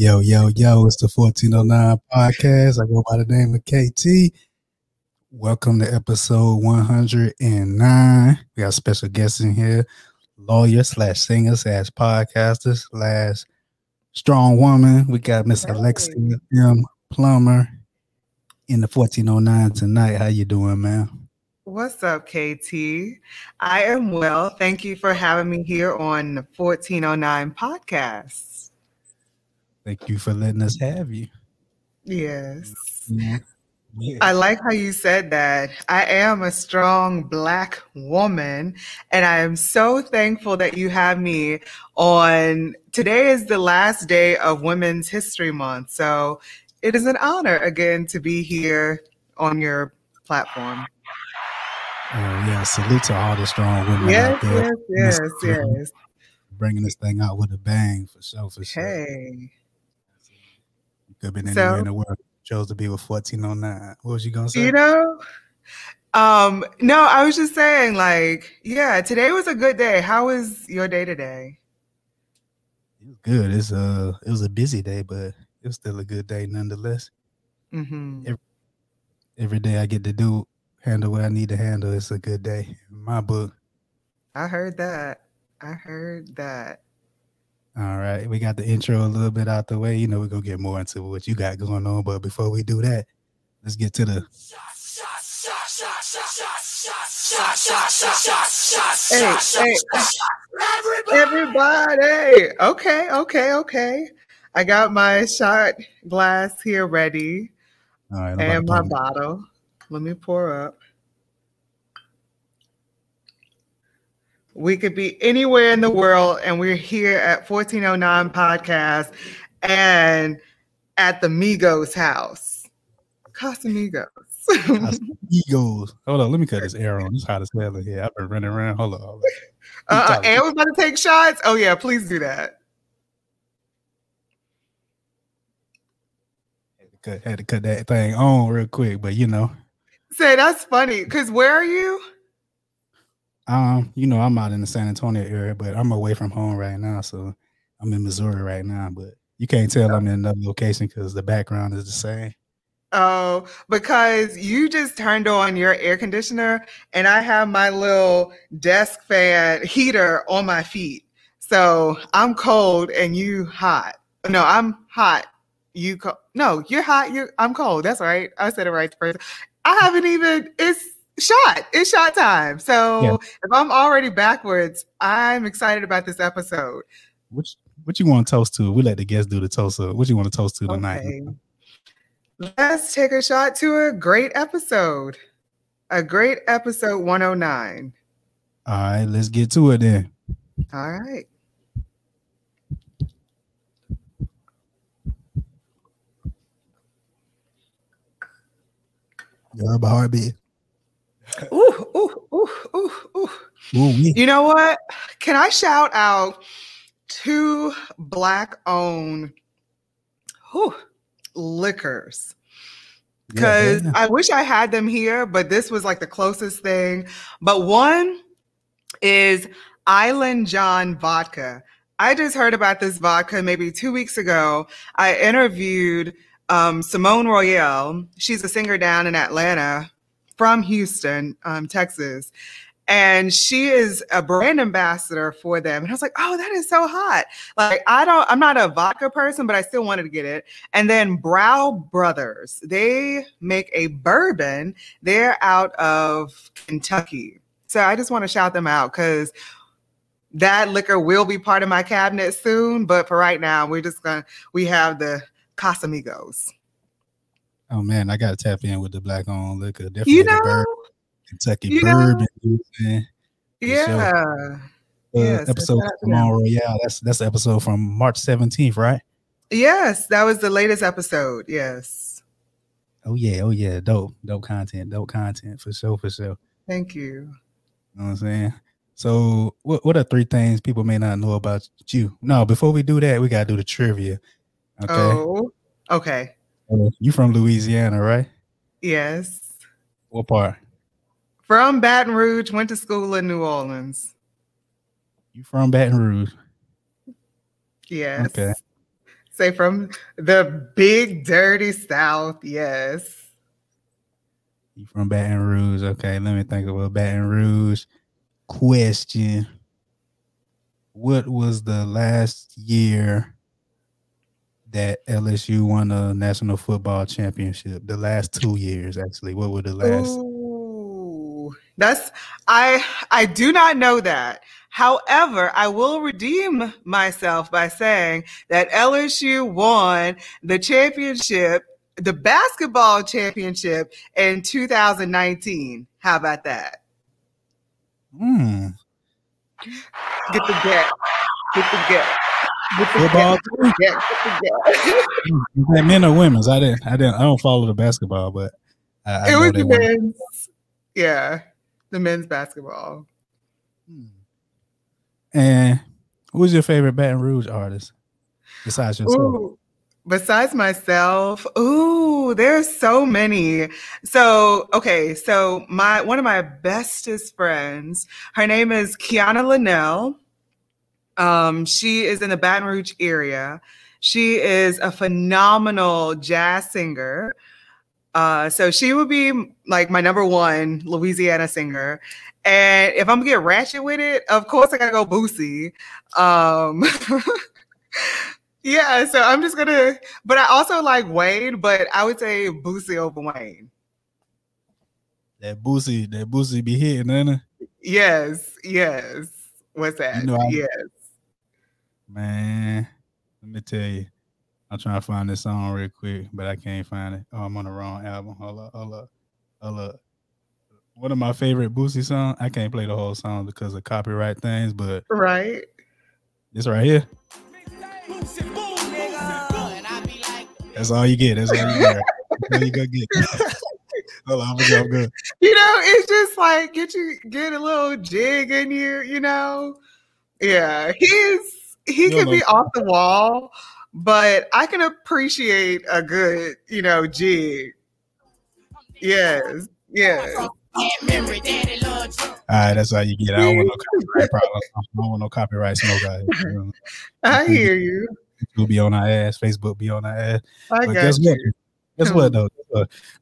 Yo, yo, yo, it's the 1409 podcast. I go by the name of KT. Welcome to episode 109. We got special guests in here lawyer slash singer slash podcaster slash strong woman. We got Miss Alexia M. Plummer in the 1409 tonight. How you doing, man? What's up, KT? I am well. Thank you for having me here on the 1409 podcast. Thank you for letting us have you. Yes. Yeah. Yeah. I like how you said that. I am a strong black woman, and I am so thankful that you have me on. Today is the last day of Women's History Month, so it is an honor again to be here on your platform. Oh yeah, salute to all the strong women yes, out there. Yes, yes, yes. Bringing this thing out with a bang for sure, for sure. Hey. Could have been anywhere so, in the world. Chose to be with 1409. What was you gonna say? You know? Um, no, I was just saying, like, yeah, today was a good day. How was your day today? It was good. It's uh it was a busy day, but it was still a good day nonetheless. Mm-hmm. Every, every day I get to do handle what I need to handle. It's a good day in my book. I heard that. I heard that. All right. We got the intro a little bit out the way. You know, we're to get more into what you got going on. But before we do that, let's get to the. Hey, hey, everybody. Okay, okay, okay. I got my shot glass here ready. All right. And my bottle. Let me pour up. We could be anywhere in the world, and we're here at 1409 Podcast and at the Migos house. Casamigos. Casamigos. Hold on, let me cut this air on. It's hot as hell in here. I've been running around. Hold on. Hold on. Uh, and we're about to take shots. Oh, yeah, please do that. Cut, had to cut that thing on real quick, but you know, Say that's funny. Cause where are you? Um, you know, I'm out in the San Antonio area, but I'm away from home right now. So I'm in Missouri right now, but you can't tell I'm in another location because the background is the same. Oh, because you just turned on your air conditioner and I have my little desk fan heater on my feet. So I'm cold and you hot. No, I'm hot. You co- no, you're hot. You're I'm cold. That's right. I said it right the first. I haven't even, it's shot. It's shot time. So yeah. if I'm already backwards, I'm excited about this episode. Which what you want to toast to? We let the guests do the toast. What you want to toast to tonight? Okay. Let's take a shot to a great episode. A great episode 109. All right, let's get to it then. All right. Your heartbeat. Ooh, ooh, ooh, ooh, ooh. You know what? Can I shout out two black owned liquors? Because yeah, I wish I had them here, but this was like the closest thing. But one is Island John Vodka. I just heard about this vodka maybe two weeks ago. I interviewed um, Simone Royale. She's a singer down in Atlanta from Houston, um, Texas. And she is a brand ambassador for them. And I was like, oh, that is so hot. Like, I don't, I'm not a vodka person, but I still wanted to get it. And then Brough Brothers, they make a bourbon. They're out of Kentucky. So I just want to shout them out because that liquor will be part of my cabinet soon. But for right now, we're just gonna we have the Casamigos. Oh man, I gotta tap in with the black on liquor. Definitely you know, Kentucky you bourbon. Man. Yeah. Uh, yes, episode Simone Royale. That's that's the episode from March 17th, right? Yes, that was the latest episode. Yes. Oh yeah, oh yeah, dope, dope content, dope content for sure, for sure. Thank you. You know what I'm saying? So, what what are three things people may not know about you? No, before we do that, we gotta do the trivia. Okay. Oh, okay. You from Louisiana, right? Yes. What part? From Baton Rouge, went to school in New Orleans. You from Baton Rouge? Yes. Okay. Say from the big dirty South. Yes. You from Baton Rouge? Okay, let me think about Baton Rouge question. What was the last year that LSU won a national football championship? The last two years, actually. What were the last? Ooh, that's I I do not know that. However, I will redeem myself by saying that LSU won the championship, the basketball championship in 2019. How about that? Hmm. Get the get. Get the get. Football too? Get, get the Is that men or women's? I didn't. I didn't. I don't follow the basketball, but I, I it know was they the won. men's. Yeah, the men's basketball. Hmm. And who's your favorite Baton Rouge artist besides yourself? Ooh, besides myself, ooh, there's so many. So, okay, so my one of my bestest friends, her name is Kiana Linnell. Um, she is in the Baton Rouge area. She is a phenomenal jazz singer. Uh, so she would be like my number one Louisiana singer. And if I'm gonna get ratchet with it, of course I gotta go Boosie. Um, yeah, so I'm just gonna, but I also like Wayne, but I would say Boosie over Wayne. That Boosie, that Boosie be hitting, ain't it? Yes, yes. What's that? You know, I- yes. Man, let me tell you. I'm trying to find this song real quick, but I can't find it. Oh, I'm on the wrong album. Hold up, hold up, hold up. One of my favorite Boosie songs. I can't play the whole song because of copyright things, but Right. this right here. That's all you get. That's all you get. That's all you gonna get. Hold on, I'm good. I'm good. You know, it's just like get you get a little jig in you, you know. Yeah, he's he You're can be off the wall, but I can appreciate a good, you know, jig. Yes, yes. All right, that's all you get. I don't want no copyright problems. I don't want no copyright smoke out here. You I hear you. We'll be on our ass. Facebook be on our ass. I But guess what? Guess what though?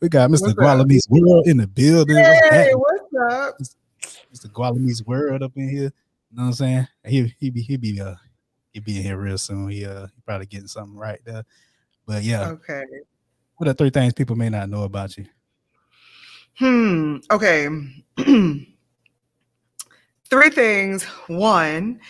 We got Mr. What's World in the building. Hey, what's up? Mr. Gualamise World up in here. You know what I'm saying? He he be he be uh he be in here real soon. He uh he probably getting something right there. But yeah, Okay. what are three things people may not know about you? Hmm. Okay. Three things. One,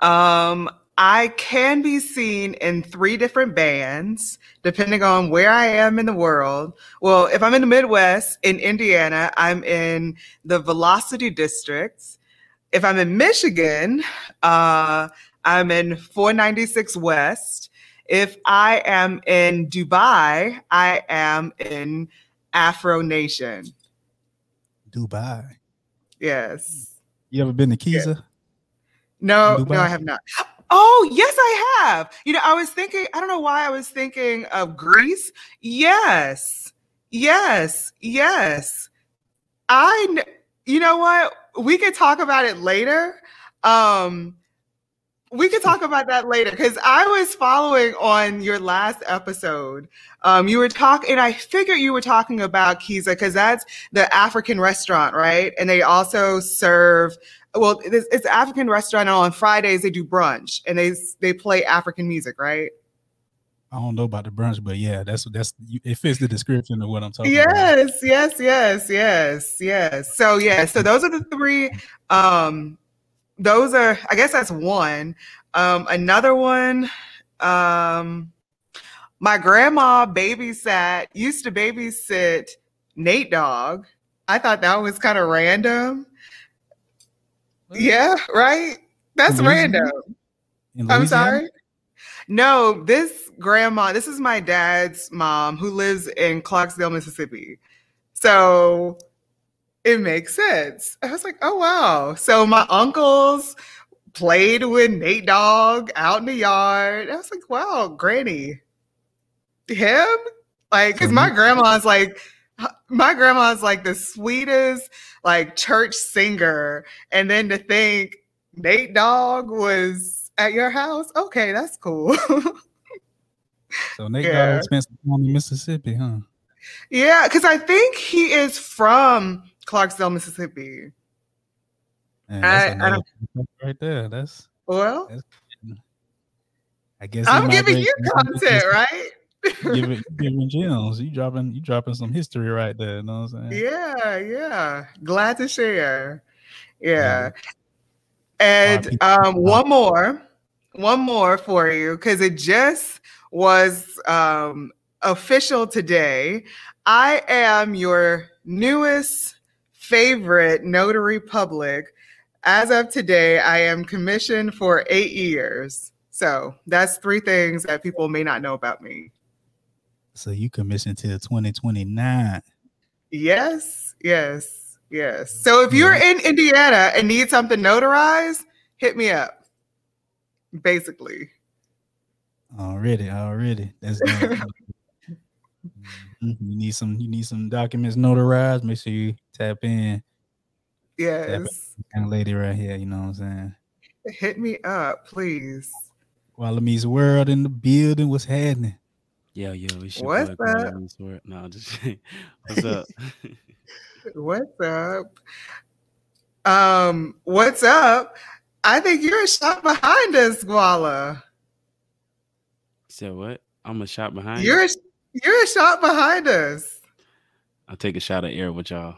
um, I can be seen in three different bands depending on where I am in the world. Well, if I'm in the Midwest, in Indiana, I'm in the Velocity Districts. If I'm in Michigan, uh, I'm in 496 West. If I am in Dubai, I am in Afro Nation. Dubai. Yes. You ever been to Kiza? No, no, I have not. Oh, yes, I have. You know, I was thinking, I don't know why I was thinking of Greece. Yes. Yes. Yes. I you know what? We could talk about it later. Um we could talk about that later because I was following on your last episode. Um, you were talking, and I figured you were talking about Kiza because that's the African restaurant, right? And they also serve well, it's, it's African restaurant. and On Fridays, they do brunch and they they play African music, right? I don't know about the brunch, but yeah, that's that's it fits the description of what I'm talking about. Yes, yes, yes, yes, yes. So yeah, so those are the three. Um, those are, I guess that's one. Um, another one. Um, my grandma babysat used to babysit Nate Dogg I thought that was kind of random. Yeah, right. That's random. I'm sorry. No, this grandma, this is my dad's mom who lives in Clarksville, Mississippi. So it makes sense. I was like, oh wow. So my uncles played with Nate Dogg out in the yard. I was like, wow, Granny. Him? Like, cause my mm-hmm. grandma's like, my grandma's like the sweetest like church singer. And then to think Nate Dogg was at your house, okay, that's cool. So Nate yeah. Dogg spent some time in Mississippi, huh? Yeah, because I think he is from Clarksville, Mississippi. Man, I, I right there. That's well. That's, I guess I'm giving you content, right? giving, giving gems. You dropping you dropping some history right there. You know what I'm saying? Yeah, yeah. Glad to share. Yeah. And um, one more, one more for you, because it just was um, official today. I am your newest favorite notary public. As of today, I am commissioned for eight years. So that's three things that people may not know about me. So you commissioned till 2029. Yes, yes, yes. So if you're in Indiana and need something notarized, hit me up. Basically. Already, already. That's. you need some you need some documents notarized. Make sure you tap in. Yes. Kind of lady right here, you know what I'm saying? Hit me up, please. Wallame's world in the building. What's happening? Yo, yo, we should What's up? No, just what's up? what's up? Um, what's up? I think you're a shot behind us, Guala. So what? I'm a shot behind. You're a, you're a shot behind us. I'll take a shot of air with y'all.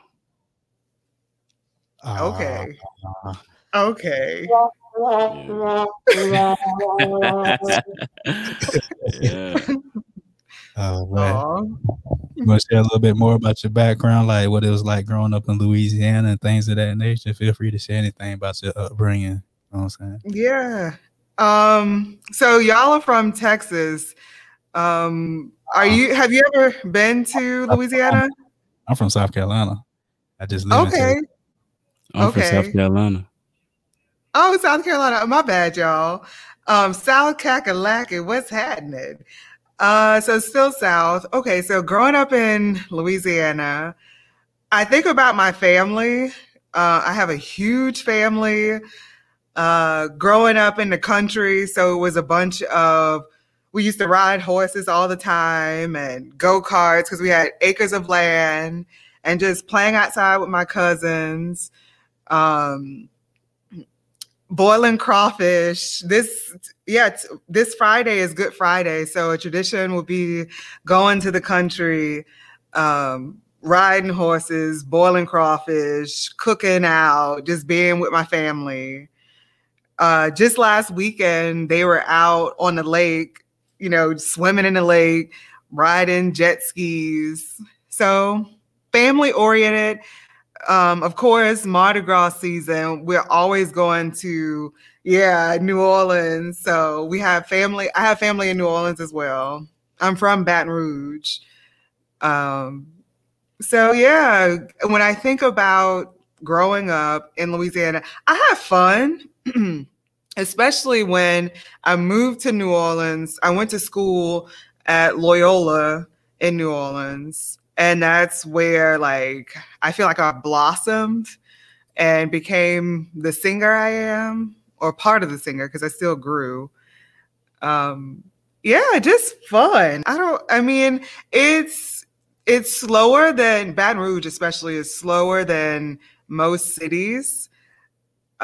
Okay. Uh, okay. Yeah. yeah. Oh man. You want to share a little bit more about your background, like what it was like growing up in Louisiana and things of that nature? Feel free to share anything about your upbringing. You know what I'm saying? Yeah. Um, so y'all are from Texas. Um, are you have you ever been to Louisiana? I'm from South Carolina. I just live okay. I'm okay. from South Carolina. Oh, South Carolina. My bad, y'all. Um, South Kakalaki, what's happening? Uh, so still South. Okay, so growing up in Louisiana, I think about my family. Uh, I have a huge family. Uh, growing up in the country, so it was a bunch of. We used to ride horses all the time and go karts because we had acres of land and just playing outside with my cousins. Um, boiling crawfish. This, yeah, this Friday is Good Friday, so a tradition will be going to the country, um, riding horses, boiling crawfish, cooking out, just being with my family. Uh, just last weekend, they were out on the lake, you know, swimming in the lake, riding jet skis. So family oriented um, of course, Mardi Gras season, we're always going to, yeah, New Orleans. So we have family. I have family in New Orleans as well. I'm from Baton Rouge. Um, so yeah, when I think about growing up in Louisiana, I have fun, especially when I moved to New Orleans. I went to school at Loyola in New Orleans and that's where like I feel like I blossomed and became the singer I am, or part of the singer because I still grew. Um, yeah, just fun. I don't. I mean, it's it's slower than Baton Rouge, especially is slower than most cities.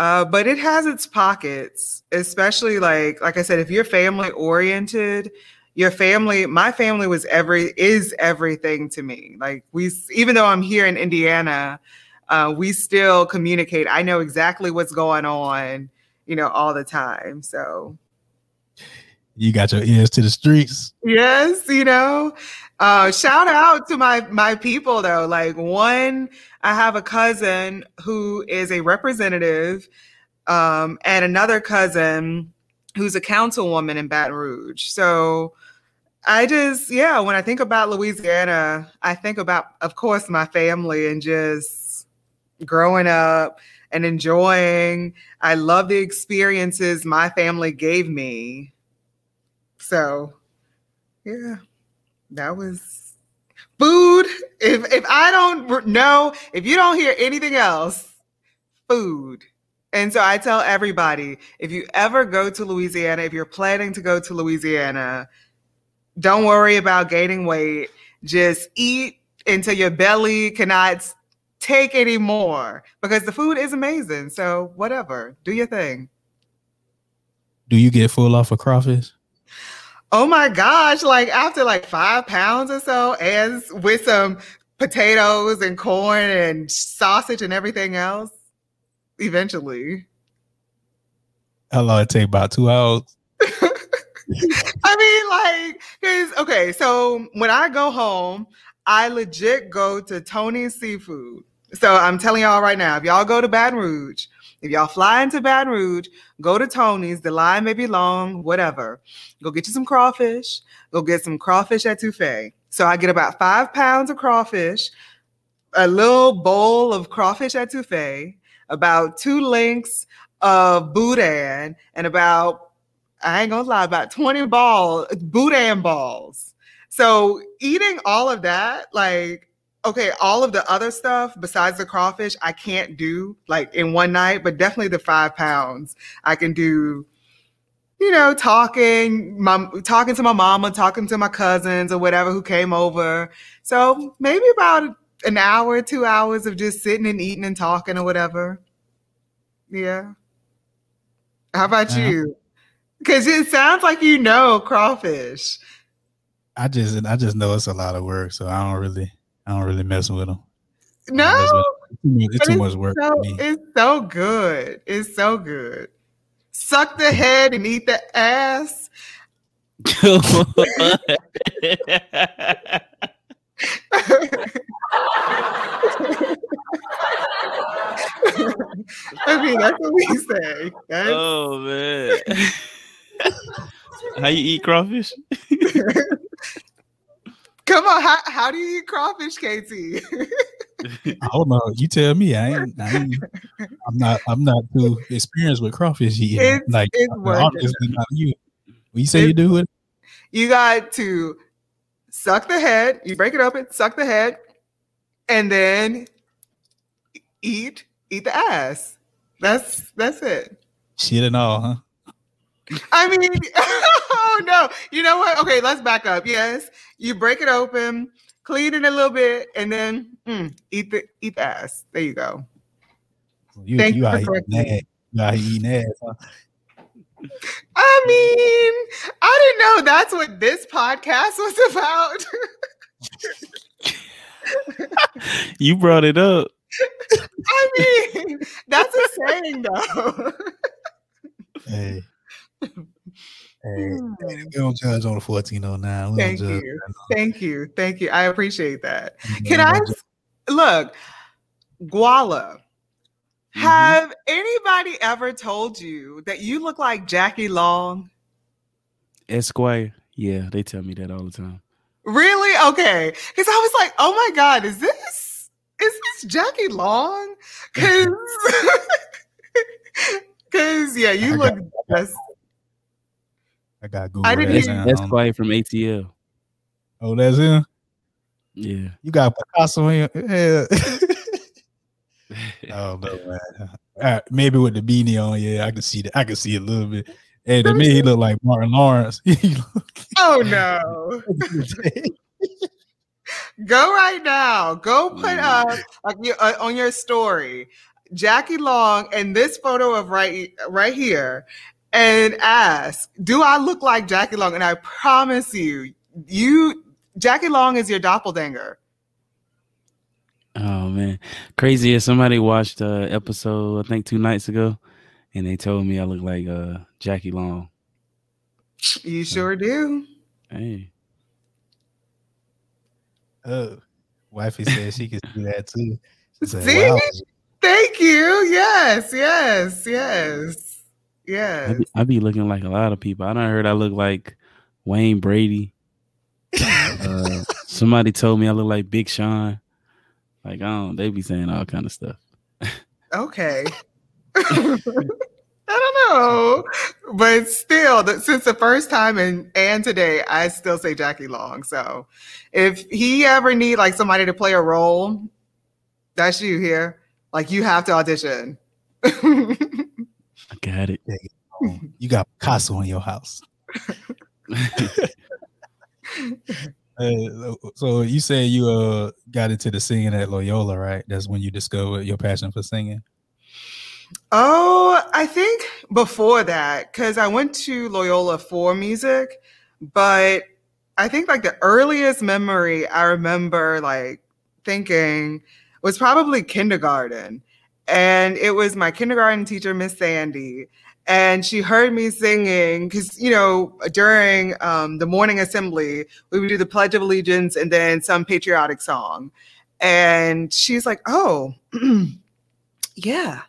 Uh, but it has its pockets, especially like like I said, if you're family oriented, your family my family was every is everything to me. Like we even though i'm here in indiana uh, we still communicate. I know exactly what's going on you know all the time so. You got your ears to the streets. Yes you know uh, shout out to my my people though like one i have a cousin who is a representative um, and another cousin who's a councilwoman in Baton Rouge. So I just, yeah, when I think about Louisiana, I think about, of course, my family and just growing up and enjoying. I love the experiences my family gave me. So, yeah, that was food. If if I don't know, if you don't hear anything else, food. And so I tell everybody, if you ever go to Louisiana, if you're planning to go to Louisiana, Don't worry about gaining weight. Just eat until your belly cannot take any more because the food is amazing. So whatever, do your thing. Do you get full off of crawfish? Oh my gosh, like after like five pounds or so, and with some potatoes and corn and sausage and everything else, eventually. How long it take? About two hours. I mean, like, because okay, so when I go home, I legit go to Tony's Seafood. So I'm telling y'all right now, if y'all go to Baton Rouge, if y'all fly into Baton Rouge, go to Tony's. The line may be long, whatever. Go get you some crawfish. Go get some crawfish etouffee. So I get about five pounds of crawfish, a little bowl of crawfish etouffee, about two links of boudin, and about I ain't gonna lie, about 20 balls, boudin balls. So eating all of that, like, okay, all of the other stuff besides the crawfish, I can't do like in one night, but definitely the five pounds I can do. You know, talking, my talking to my mama, talking to my cousins or whatever who came over. So maybe about an hour, two hours of just sitting and eating and talking or whatever. Yeah. How about uh-huh. you? Because it sounds like you know crawfish. I just I just know it's a lot of work, so I don't really I don't really mess with them. No, it's, it's too much work. So, it's so good. It's so good. Suck the head and eat the ass. I mean, that's what we say. That's... Oh man. how you eat crawfish? Come on, how, how do you eat crawfish, KT? I don't know. You tell me. I ain't, I. I'm not. I'm not too experienced with crawfish eating. It's, like it's obviously not you. You say it's, you do it? You got to suck the head. You break it open, suck the head, and then eat eat the ass. That's that's it. Shit and all, huh? I mean, no. You know what? Okay, let's back up. Yes, you break it open, clean it a little bit, and then mm, eat the eat the ass. There you go. You, Thank you, you are eating ass. You are eating ass. Huh? I mean, I didn't know that's what this podcast was about. you brought it up. I mean, that's a saying though. hey. Hey, we don't judge on the 1409. We Thank you. Thank you. Thank you. I appreciate that. Can I look, Guala? Mm-hmm. Have anybody ever told you that you look like Jackie Long? Esquire. Yeah, they tell me that all the time. Really? Okay. Because I was like, oh my God, is this is this Jackie Long? Because because yeah, you I look got, just I got Google. I didn't hear that's quiet from ATL. Oh, that's him. Yeah, you got Picasso in your head. oh no, man. Right, maybe with the beanie on, yeah, I can see that. I can see a little bit. Hey, to me, he looked like Martin Lawrence. oh no. Go right now. Go put up like uh, on your story Jackie Long and this photo of right right here, and ask, do I look like Jackie Long? And I promise you, you Jackie Long is your doppelganger. Oh man, crazy! If somebody watched uh episode I think two nights ago, and they told me I look like uh Jackie Long. You sure do. Hey. Oh, wifey said she can see that too. Said, see, wow. thank you. Yes, yes, yes. Yeah. I be, I be, looking like a lot of people. I don't heard I look like Wayne Brady. uh, somebody told me I look like Big Sean. Like I don't. They be saying all kind of stuff. okay. I don't know, but still, since the first time and and today, I still say Jackie Long. So, if he ever need like somebody to play a role, that's you here. Like you have to audition. I got it. You got Picasso in your house. Uh, so you say you uh got into the singing at Loyola, right? That's when you discovered your passion for singing. Oh, I think before that, because I went to Loyola for music, but I think like the earliest memory I remember like thinking was probably kindergarten. And it was my kindergarten teacher, Miss Sandy. And she heard me singing because, you know, during um, the morning assembly, we would do the Pledge of Allegiance and then some patriotic song. And she's like, oh, yeah,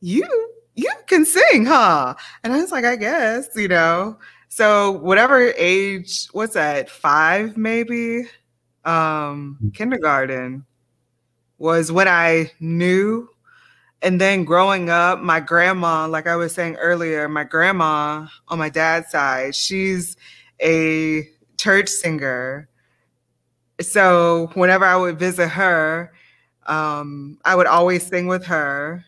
you you can sing, huh? And I was like, I guess, you know. So whatever age, what's that, five maybe? Um, mm. kindergarten was when I knew. And then growing up, my grandma, like I was saying earlier, my grandma on my dad's side, she's a church singer. So whenever I would visit her, um, I would always sing with her.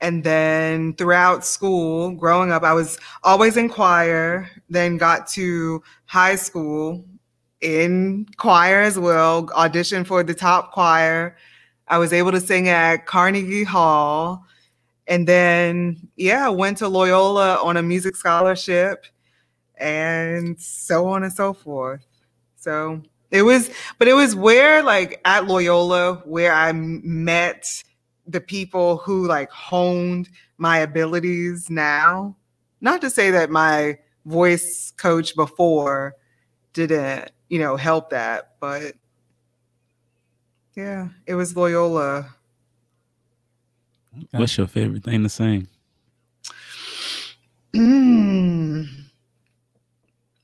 And then throughout school, growing up, I was always in choir, then got to high school in choir as well, auditioned for the top choir. I was able to sing at Carnegie Hall. And then, yeah, went to Loyola on a music scholarship and so on and so forth. So it was, but it was where, like, at Loyola, where I met the people who like honed my abilities now. Not to say that my voice coach before didn't, you know, help that, but yeah, it was Loyola. Okay. What's your favorite thing to sing? Mm.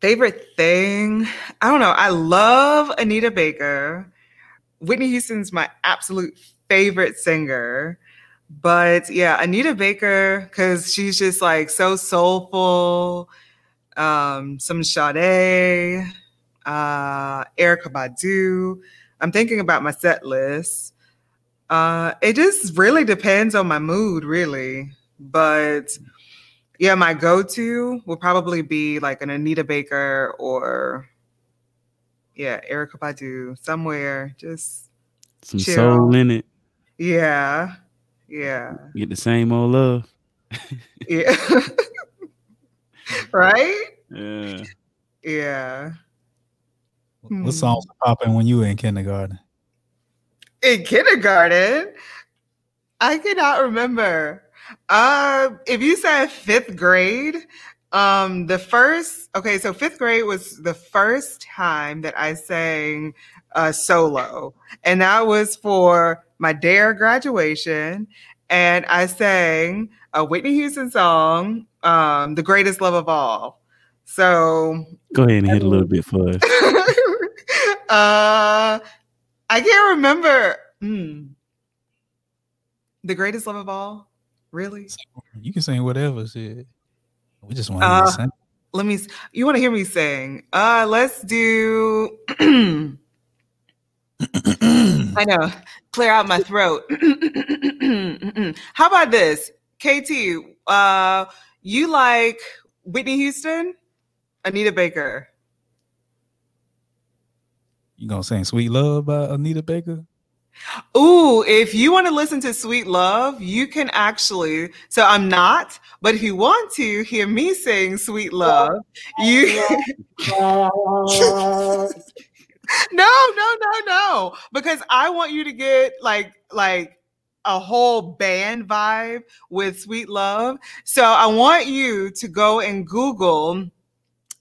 Favorite thing? I don't know. I love Anita Baker. Whitney Houston's my absolute favorite singer. But yeah, Anita Baker, because she's just like so soulful. Um, some Sade, uh, Erykah Badu. I'm thinking about my set list. Uh, it just really depends on my mood, really. But yeah, my go-to will probably be like an Anita Baker or yeah, Erykah Badu somewhere. Just some chill. soul in it. Yeah. Yeah. Get the same old love. yeah. right? Yeah. Yeah. What hmm. songs were popping when you were in kindergarten? In kindergarten? I cannot remember. Uh if you said fifth grade, um the first okay, so fifth grade was the first time that I sang uh solo. And that was for my DARE graduation, and I sang a Whitney Houston song, um, "The Greatest Love of All." So go ahead and hit a little bit for us. uh, I can't remember. Mm. The greatest love of all, really? You can sing whatever. Shit. We just want uh, to sing. Let me. You want to hear me sing? Uh, let's do. I know. Clear out my throat. How about this? KT, uh, you like Whitney Houston? Anita Baker. You gonna sing Sweet Love by Anita Baker? Ooh, if you want to listen to Sweet Love, you can actually. So I'm not, but if you want to hear me sing Sweet Love, you. no, no, no, no. Because I want you to get like like a whole band vibe with Sweet Love. So I want you to go and Google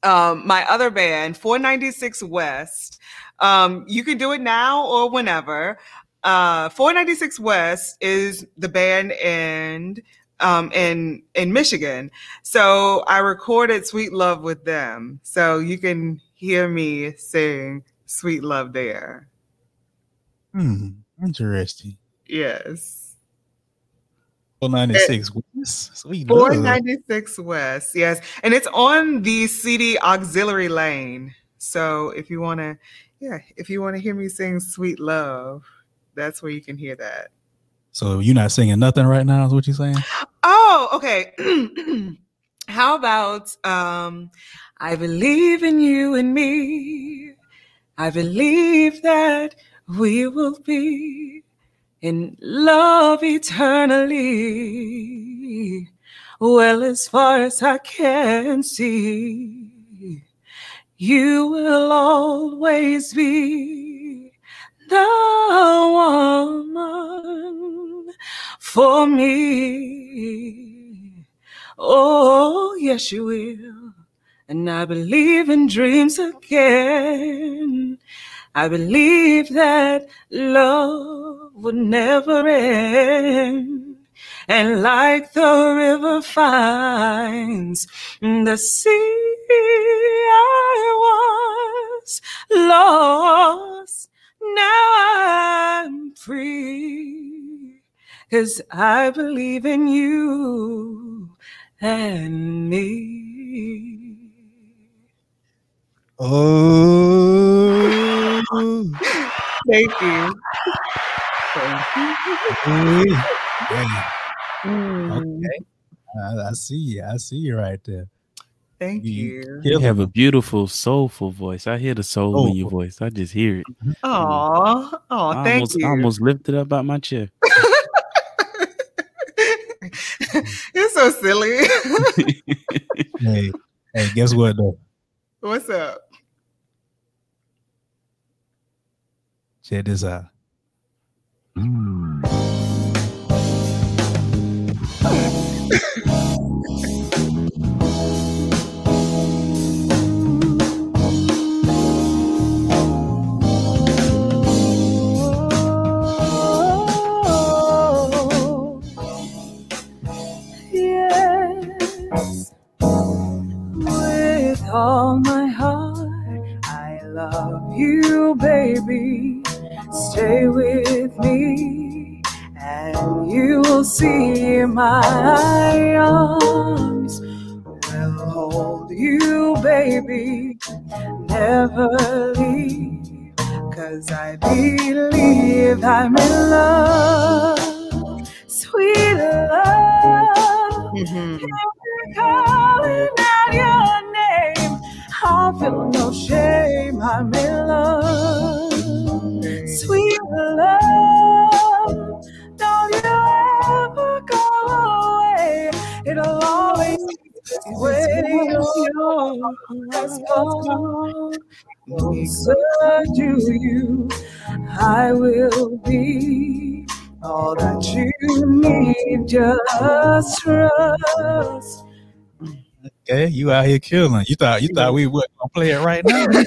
um, my other band, 496 West. Um, you can do it now or whenever. Uh, 496 West is the band and um, in in Michigan. So I recorded Sweet Love with them. So you can hear me sing Sweet Love there. Hmm. Interesting. Yes. 496 West. Sweet 496 West. Yes. And it's on the CD auxiliary lane. So if you want to, yeah, if you want to hear me sing Sweet Love, that's where you can hear that. So you're not singing nothing right now, is what you're saying? Oh, okay. How about um I believe in you and me. I believe that we will be in love eternally. Well, as far as I can see, you will always be the woman for me. Oh, yes, you will. And I believe in dreams again. I believe that love would never end. And like the river finds the sea, I was lost. Now I'm free. Cause I believe in you and me. Oh, Thank you. Oh, hey, hey, Mm, okay. I, I see you. I see you right there. Thank You- you. You have a beautiful, soulful voice. I hear the soul in your voice. I just hear it. Aw, oh, I thank almost, you. I almost lifted up out my chair. You're so silly. Hey, hey, guess what though? What's up? Check this out. Yes, Oh. on Let's closer to you. I will be all that you need. Just trust. Okay, you out here killing. You thought you thought we were gonna play it right now. we play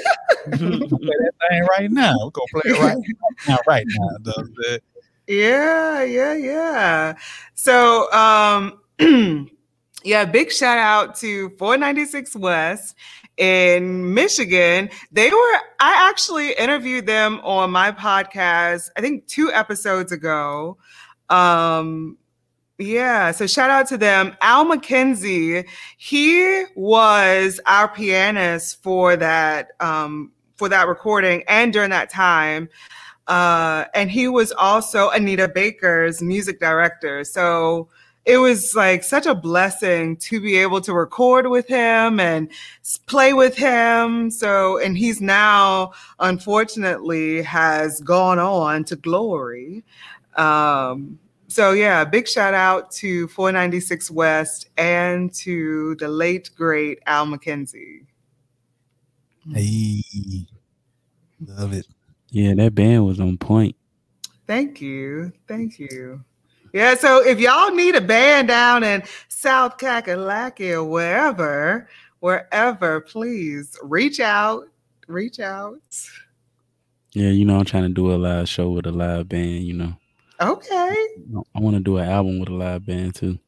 that thing right now. We're gonna play it right now, right now. The- the- Yeah, yeah, yeah. So, um, yeah, big shout out to 496 West in Michigan. They were, I actually interviewed them on my podcast, I think two episodes ago. Um, yeah, so shout out to them. Al McKenzie, he was our pianist for that um for that recording and during that time. Uh, and he was also Anita Baker's music director. So it was like such a blessing to be able to record with him and play with him. So, and he's now, unfortunately, has gone on to glory. Um, so yeah, big shout out to 496 West and to the late great Al McKenzie. Hey, love it. Yeah, that band was on point. Thank you. Thank you. Yeah, so if y'all need a band down in South Kakalaki or wherever, wherever, please reach out. Reach out. Yeah, you know, I'm trying to do a live show with a live band. You know, Okay. I want to do an album with a live band too.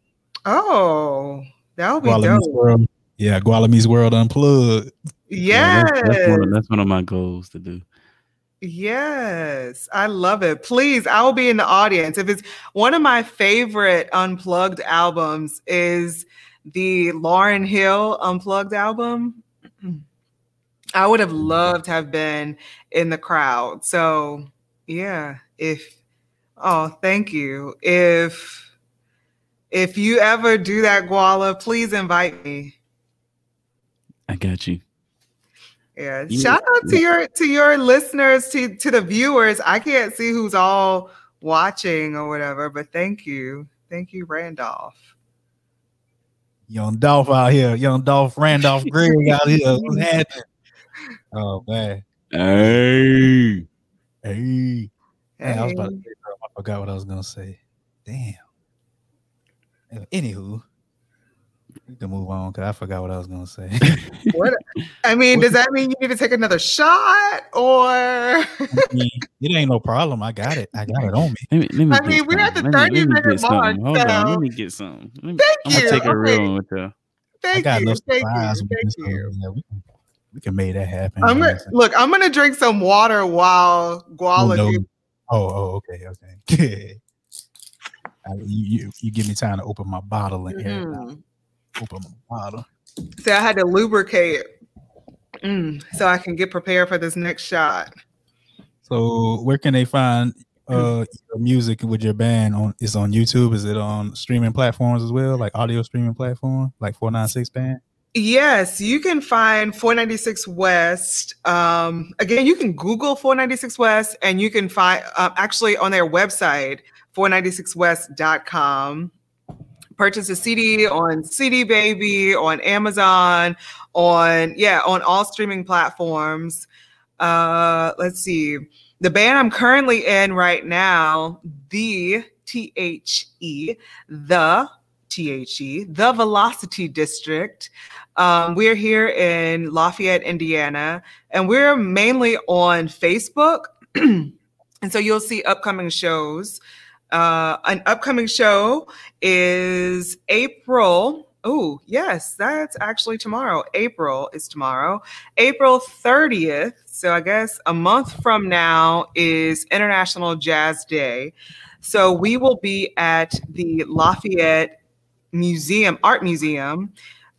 Oh, that would be Gualamis dope. World. Yeah, Gualamis World Unplugged. Yeah, Yes. that's, that's, one of, that's one of my goals to do. Yes, I love it. Please, I will be in the audience. If it's one of my favorite unplugged albums is the Lauryn Hill unplugged album. I would have loved to have been in the crowd. So, yeah, if oh, thank you. If if you ever do that Guala, please invite me. I got you. Yeah. You, Shout out to your to your listeners, to to the viewers. I can't see who's all watching or whatever, but thank you. Thank you, Randolph. Young Dolph out here. Young Dolph Randolph Greg out here. What's happening? Oh man. Hey. Hey. Hey. I was about to say, I forgot what I was gonna say. Damn. Anywho, we can move on because I forgot what I was gonna say. what? I mean, does that mean you need to take another shot, or? I mean, it ain't no problem. I got it. I got it on me. Let me, let me I mean, we're at the thirty minute mark. Hold so. on, let me get some. Me, Thank I'm you. Gonna take a real one with you. Thank I got you. Thank you. Thank you. Yeah, we, can, we can make that happen. I'm gonna, look, I'm gonna drink some water while Guala. Oh, no. oh, oh, okay, okay. I, you, you give me time to open my bottle in mm-hmm. here. Open my bottle. So I had to lubricate mm, so I can get prepared for this next shot. So where can they find uh your music with your band on is on YouTube? Is it on streaming platforms as well, like audio streaming platform, like 496 band? Yes, you can find 496 West. Um, again, you can Google 496 West and you can find uh, actually on their website, 496west.com. Purchase a CD on CD Baby, on Amazon, on yeah, on all streaming platforms. Uh, let's see. The band I'm currently in right now, the T H E, the T H E, the Velocity District. Um, we're here in Lafayette, Indiana, and we're mainly on Facebook. and so you'll see upcoming shows. Uh, an upcoming show is April. Oh, yes, that's actually tomorrow. April is tomorrow. April 30th. So I guess a month from now is International Jazz Day. So we will be at the Lafayette Museum, Art Museum,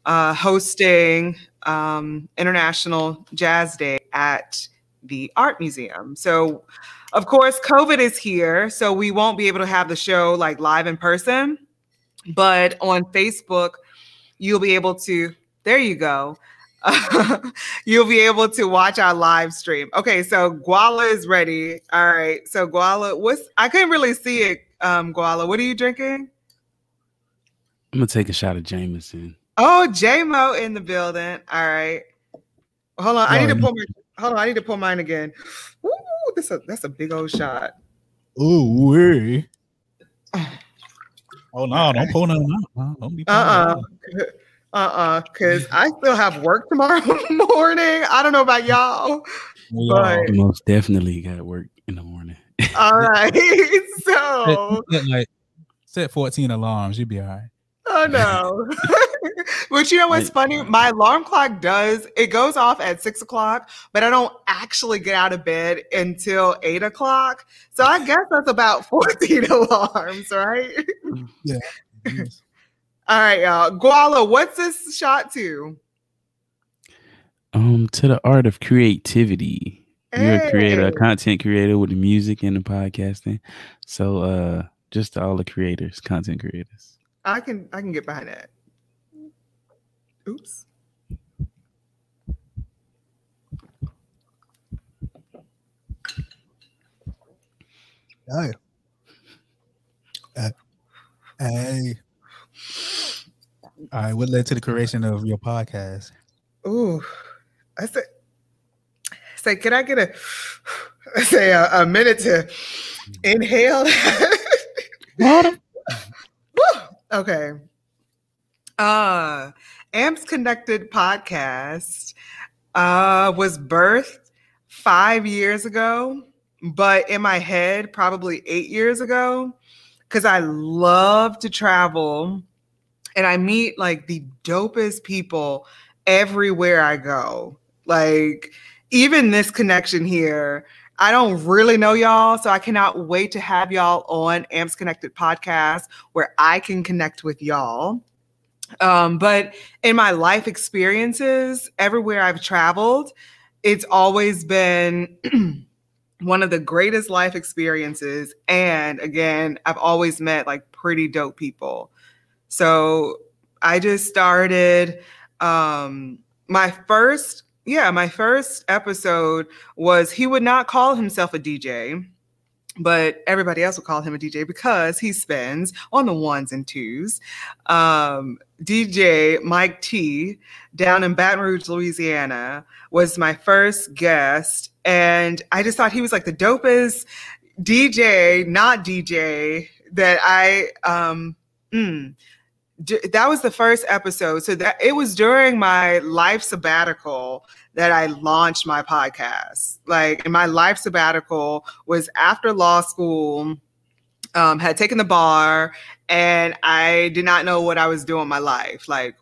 uh, hosting um, International Jazz Day at the Art Museum. So of course, COVID is here, so we won't be able to have the show like live in person. But on Facebook, you'll be able to. There you go. you'll be able to watch our live stream. Okay, so Guala is ready. All right. So Guala, what's I couldn't really see it. Um, Guala, what are you drinking? I'm gonna take a shot of Jameson. Oh, Jamo in the building. All right. Hold on. I need to pull my hold on. I need to pull mine again. Ooh, that's a that's a big old shot. Ooh, wee. Oh no, don't pull none out. Don't be uh-uh. Uh-uh. Cause I still have work tomorrow morning. I don't know about y'all. but... most definitely got work in the morning. all right. So set, like set 14 alarms, you'll be all right. Oh no. but you know what's funny? My alarm clock does, it goes off at six o'clock, but I don't actually get out of bed until eight o'clock. So I guess that's about 14 alarms, right? Yeah. All right, y'all. Guala, what's this shot to? Um, to the art of creativity. Hey. You're a creator, a content creator with the music and the podcasting. So uh just to all the creators, content creators. I can I can get behind that. Oops. Hey. Uh, hey. All right, what led to the creation of your podcast? Ooh, I said, say, can I get a, I say a, a minute to inhale? Water. okay. Uh, Amps Connected podcast uh, was birthed five years ago, but in my head, probably eight years ago, because I love to travel and I meet like the dopest people everywhere I go. Like, even this connection here, I don't really know y'all, so I cannot wait to have y'all on Amps Connected podcast where I can connect with y'all. Um, but in my life experiences, everywhere I've traveled, it's always been one of the greatest life experiences. And again, I've always met like pretty dope people. So I just started um, my first, yeah, my first episode was he would not call himself a DJ but everybody else would call him a DJ because he spends on the ones and twos. Um, DJ Mike T down in Baton Rouge, Louisiana, was my first guest. And I just thought he was like the dopest DJ, not DJ, that I, um, mm, that was the first episode. So that it was during my life sabbatical that I launched my podcast. Like, my life sabbatical was after law school. Um, had taken the bar and I did not know what I was doing in my life. Like,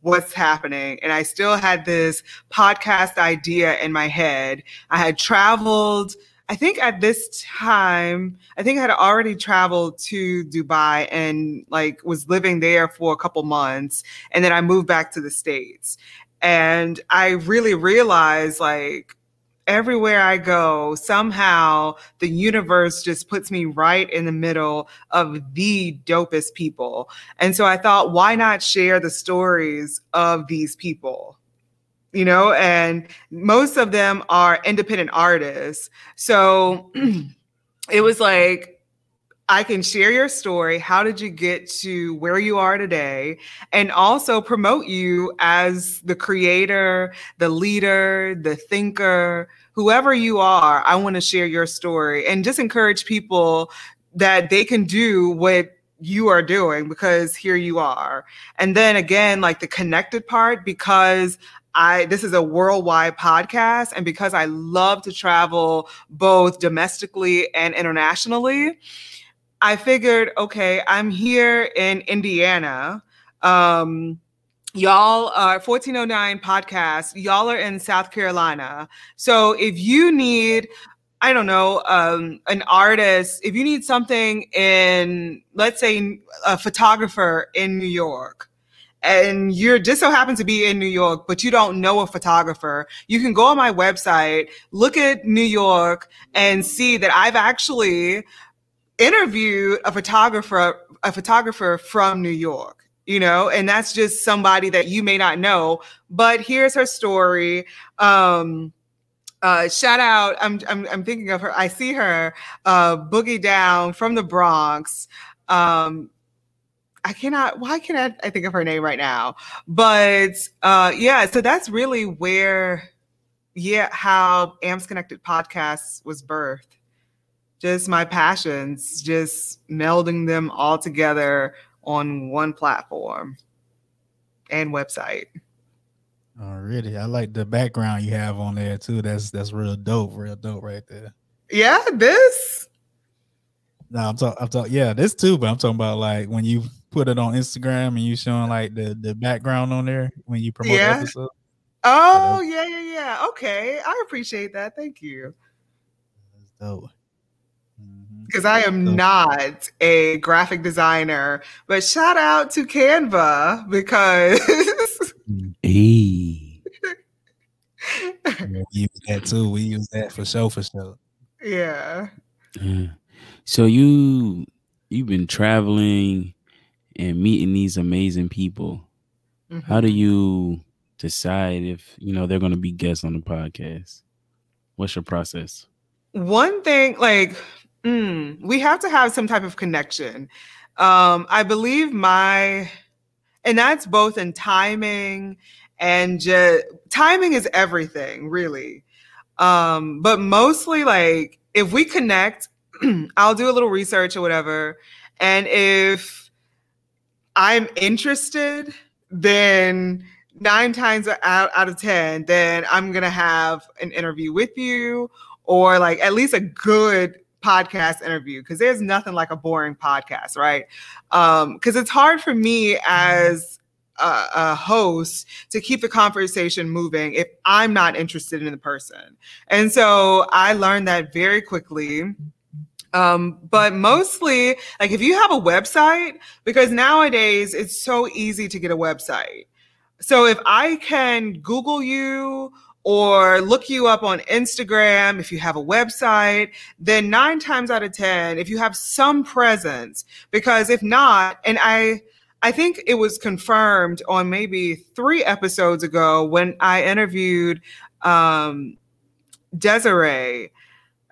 what's happening? And I still had this podcast idea in my head. I had traveled. I think at this time, I think I had already traveled to Dubai and like was living there for a couple months. And then I moved back to the States. And I really realized like everywhere I go, somehow the universe just puts me right in the middle of the dopest people. And so I thought, why not share the stories of these people? You know, and most of them are independent artists. So it was like, I can share your story. How did you get to where you are today? And also promote you as the creator, the leader, the thinker, whoever you are. I want to share your story and just encourage people that they can do what you are doing because here you are. And then again, like the connected part, because I this is a worldwide podcast and because I love to travel both domestically and internationally, I figured, okay, I'm here in Indiana. Um, y'all are 1409 podcast. Y'all are in South Carolina. So if you need, I don't know, um, an artist, if you need something in, let's say, a photographer in New York, and you're just so happen to be in New York, but you don't know a photographer, you can go on my website, look at New York, and see that I've actually interviewed a photographer, a photographer from New York, you know, and that's just somebody that you may not know, but here's her story. Um, uh, shout out, I'm, I'm, I'm thinking of her. I see her, uh, boogie down from the Bronx. Um, I cannot, why can't I, I think of her name right now? But, uh, yeah, so that's really where, yeah, how Amps Connected podcast was birthed just my passions, just melding them all together on one platform and website. Already, I like the background you have on there too. That's that's real dope, real dope right there. Yeah, this. No, I'm talking. I'm talking. Yeah, this too. But I'm talking about like when you put it on Instagram and you showing like the the background on there when you promote yeah. the episode. Oh yeah, yeah, yeah. Okay, I appreciate that. Thank you. That's dope mm-hmm. because I am not a graphic designer. But shout out to Canva because hey. we use that too. We use that for show for show. Yeah. yeah. So you you've been traveling and meeting these amazing people. Mm-hmm. How do mm-hmm. you decide if you know they're going to be guests on the podcast? What's your process? One thing, like Mm, we have to have some type of connection. Um, I believe my, and that's both in timing and just timing is everything, really. Um, but mostly like if we connect, I'll do a little research or whatever. And if I'm interested, then nine times out, out of 10, then I'm going to have an interview with you or like at least a good podcast interview because there's nothing like a boring podcast, right? Because um, it's hard for me as a, a, host to keep the conversation moving if I'm not interested in the person. And so I learned that very quickly. Um, but mostly, like if you have a website, because nowadays it's so easy to get a website. So if I can Google you or look you up on Instagram, if you have a website, then nine times out of 10, if you have some presence, because if not, and I, I think it was confirmed on maybe three episodes ago when I interviewed um, Desiree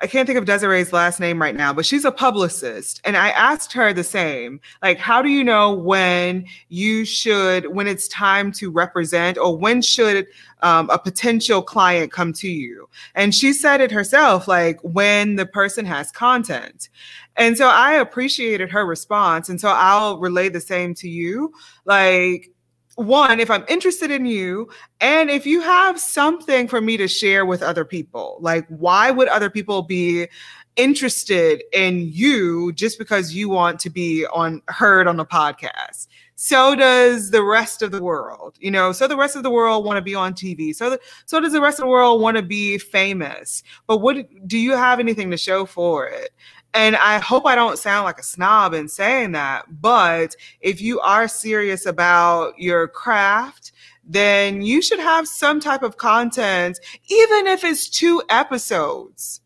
I can't think of Desiree's last name right now, but she's a publicist. And I asked her the same like, how do you know when you should, when it's time to represent, or when should um, a potential client come to you? And she said it herself, like, when the person has content. And so I appreciated her response. And so I'll relay the same to you. Like, one, if I'm interested in you, and if you have something for me to share with other people, like why would other people be interested in you just because you want to be on heard on a podcast? So does the rest of the world, you know. So the rest of the world want to be on TV. So the, so does the rest of the world want to be famous. But what do you have anything to show for it? And I hope I don't sound like a snob in saying that, but if you are serious about your craft, then you should have some type of content, even if it's two episodes.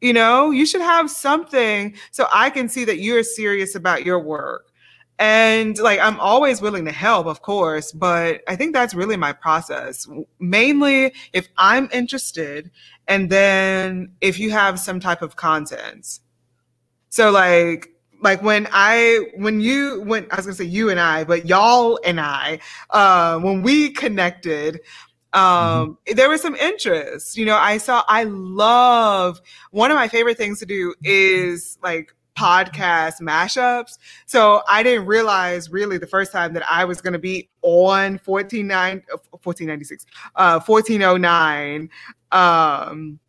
You know, you should have something so I can see that you're serious about your work. And like, I'm always willing to help, of course, but I think that's really my process. Mainly if I'm interested, and then if you have some type of content. So like like when I when you when I was gonna say you and I, but y'all and I, uh, when we connected, um, mm-hmm. there was some interest. You know, I saw I love one of my favorite things to do is like podcast mashups. So I didn't realize really the first time that I was going to be on 1496, 1496, uh, 1409. Um,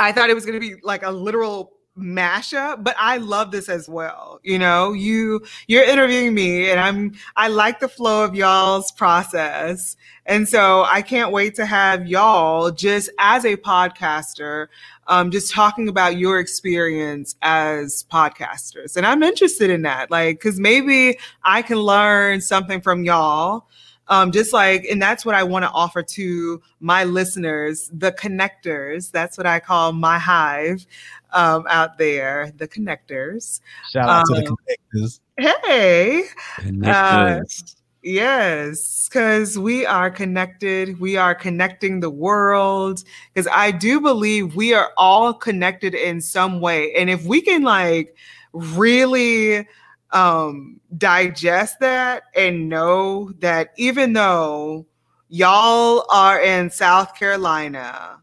I thought it was going to be like a literal mashup but i love this as well you know? You you're interviewing me and i'm i like the flow of y'all's process. And so i can't wait to have y'all just as a podcaster um, just talking about your experience as podcasters. And i'm interested in that like because maybe i can learn something from y'all um, just like, and that's what I want to offer to my listeners, the connectors. That's what I call my hive um, out there, the connectors. Shout out um, to the um, connectors. Hey. Connectors. Uh, Yes, because we are connected. We are connecting the world. Because I do believe we are all connected in some way. And if we can, like, really um, digest that and know that even though y'all are in South Carolina,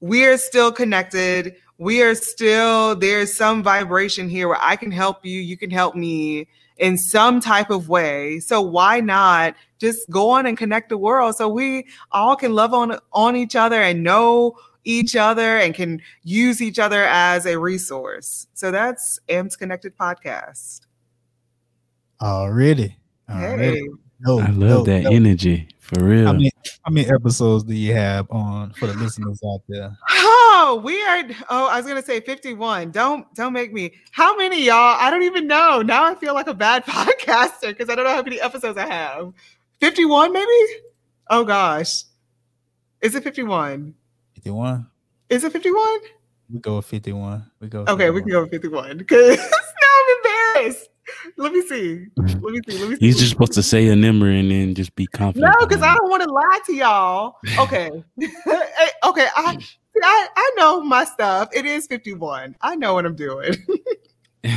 we are still connected. We are still, there's some vibration here where I can help you, you can help me in some type of way. So why not just go on and connect the world so we all can love on on each other and know each other and can use each other as a resource. So that's M's Connected podcast. Already. Already. Hey. No, I love no, that no. energy for real. How many, how many, episodes do you have on for the listeners out there? Oh, we are. Oh, I was gonna say fifty-one. Don't don't make me. How many y'all? I don't even know. Now I feel like a bad podcaster because I don't know how many episodes I have. Fifty-one, maybe. Oh gosh, is it fifty-one? Fifty-one. Is it fifty-one? We go with fifty-one. We go. okay, 51. we can go with fifty-one because now I'm embarrassed. Let me see. Let me see. Let me see. He's just supposed to say a number and then just be confident. No, because I don't want to lie to y'all. Okay. okay. I, I I know my stuff. It is 51. I know what I'm doing.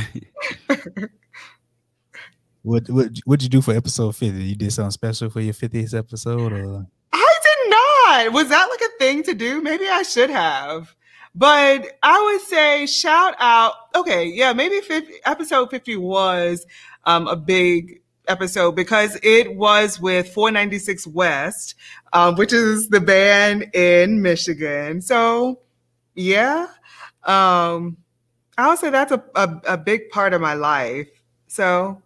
what what what'd you do for episode 50? You did something special for your 50th episode or I did not. Was that like a thing to do? Maybe I should have. But I would say shout out. Okay, yeah, maybe 50, episode 50 was um, a big episode because it was with 496 West, um, which is the band in Michigan. So, yeah, um, I would say that's a, a, a big part of my life. So,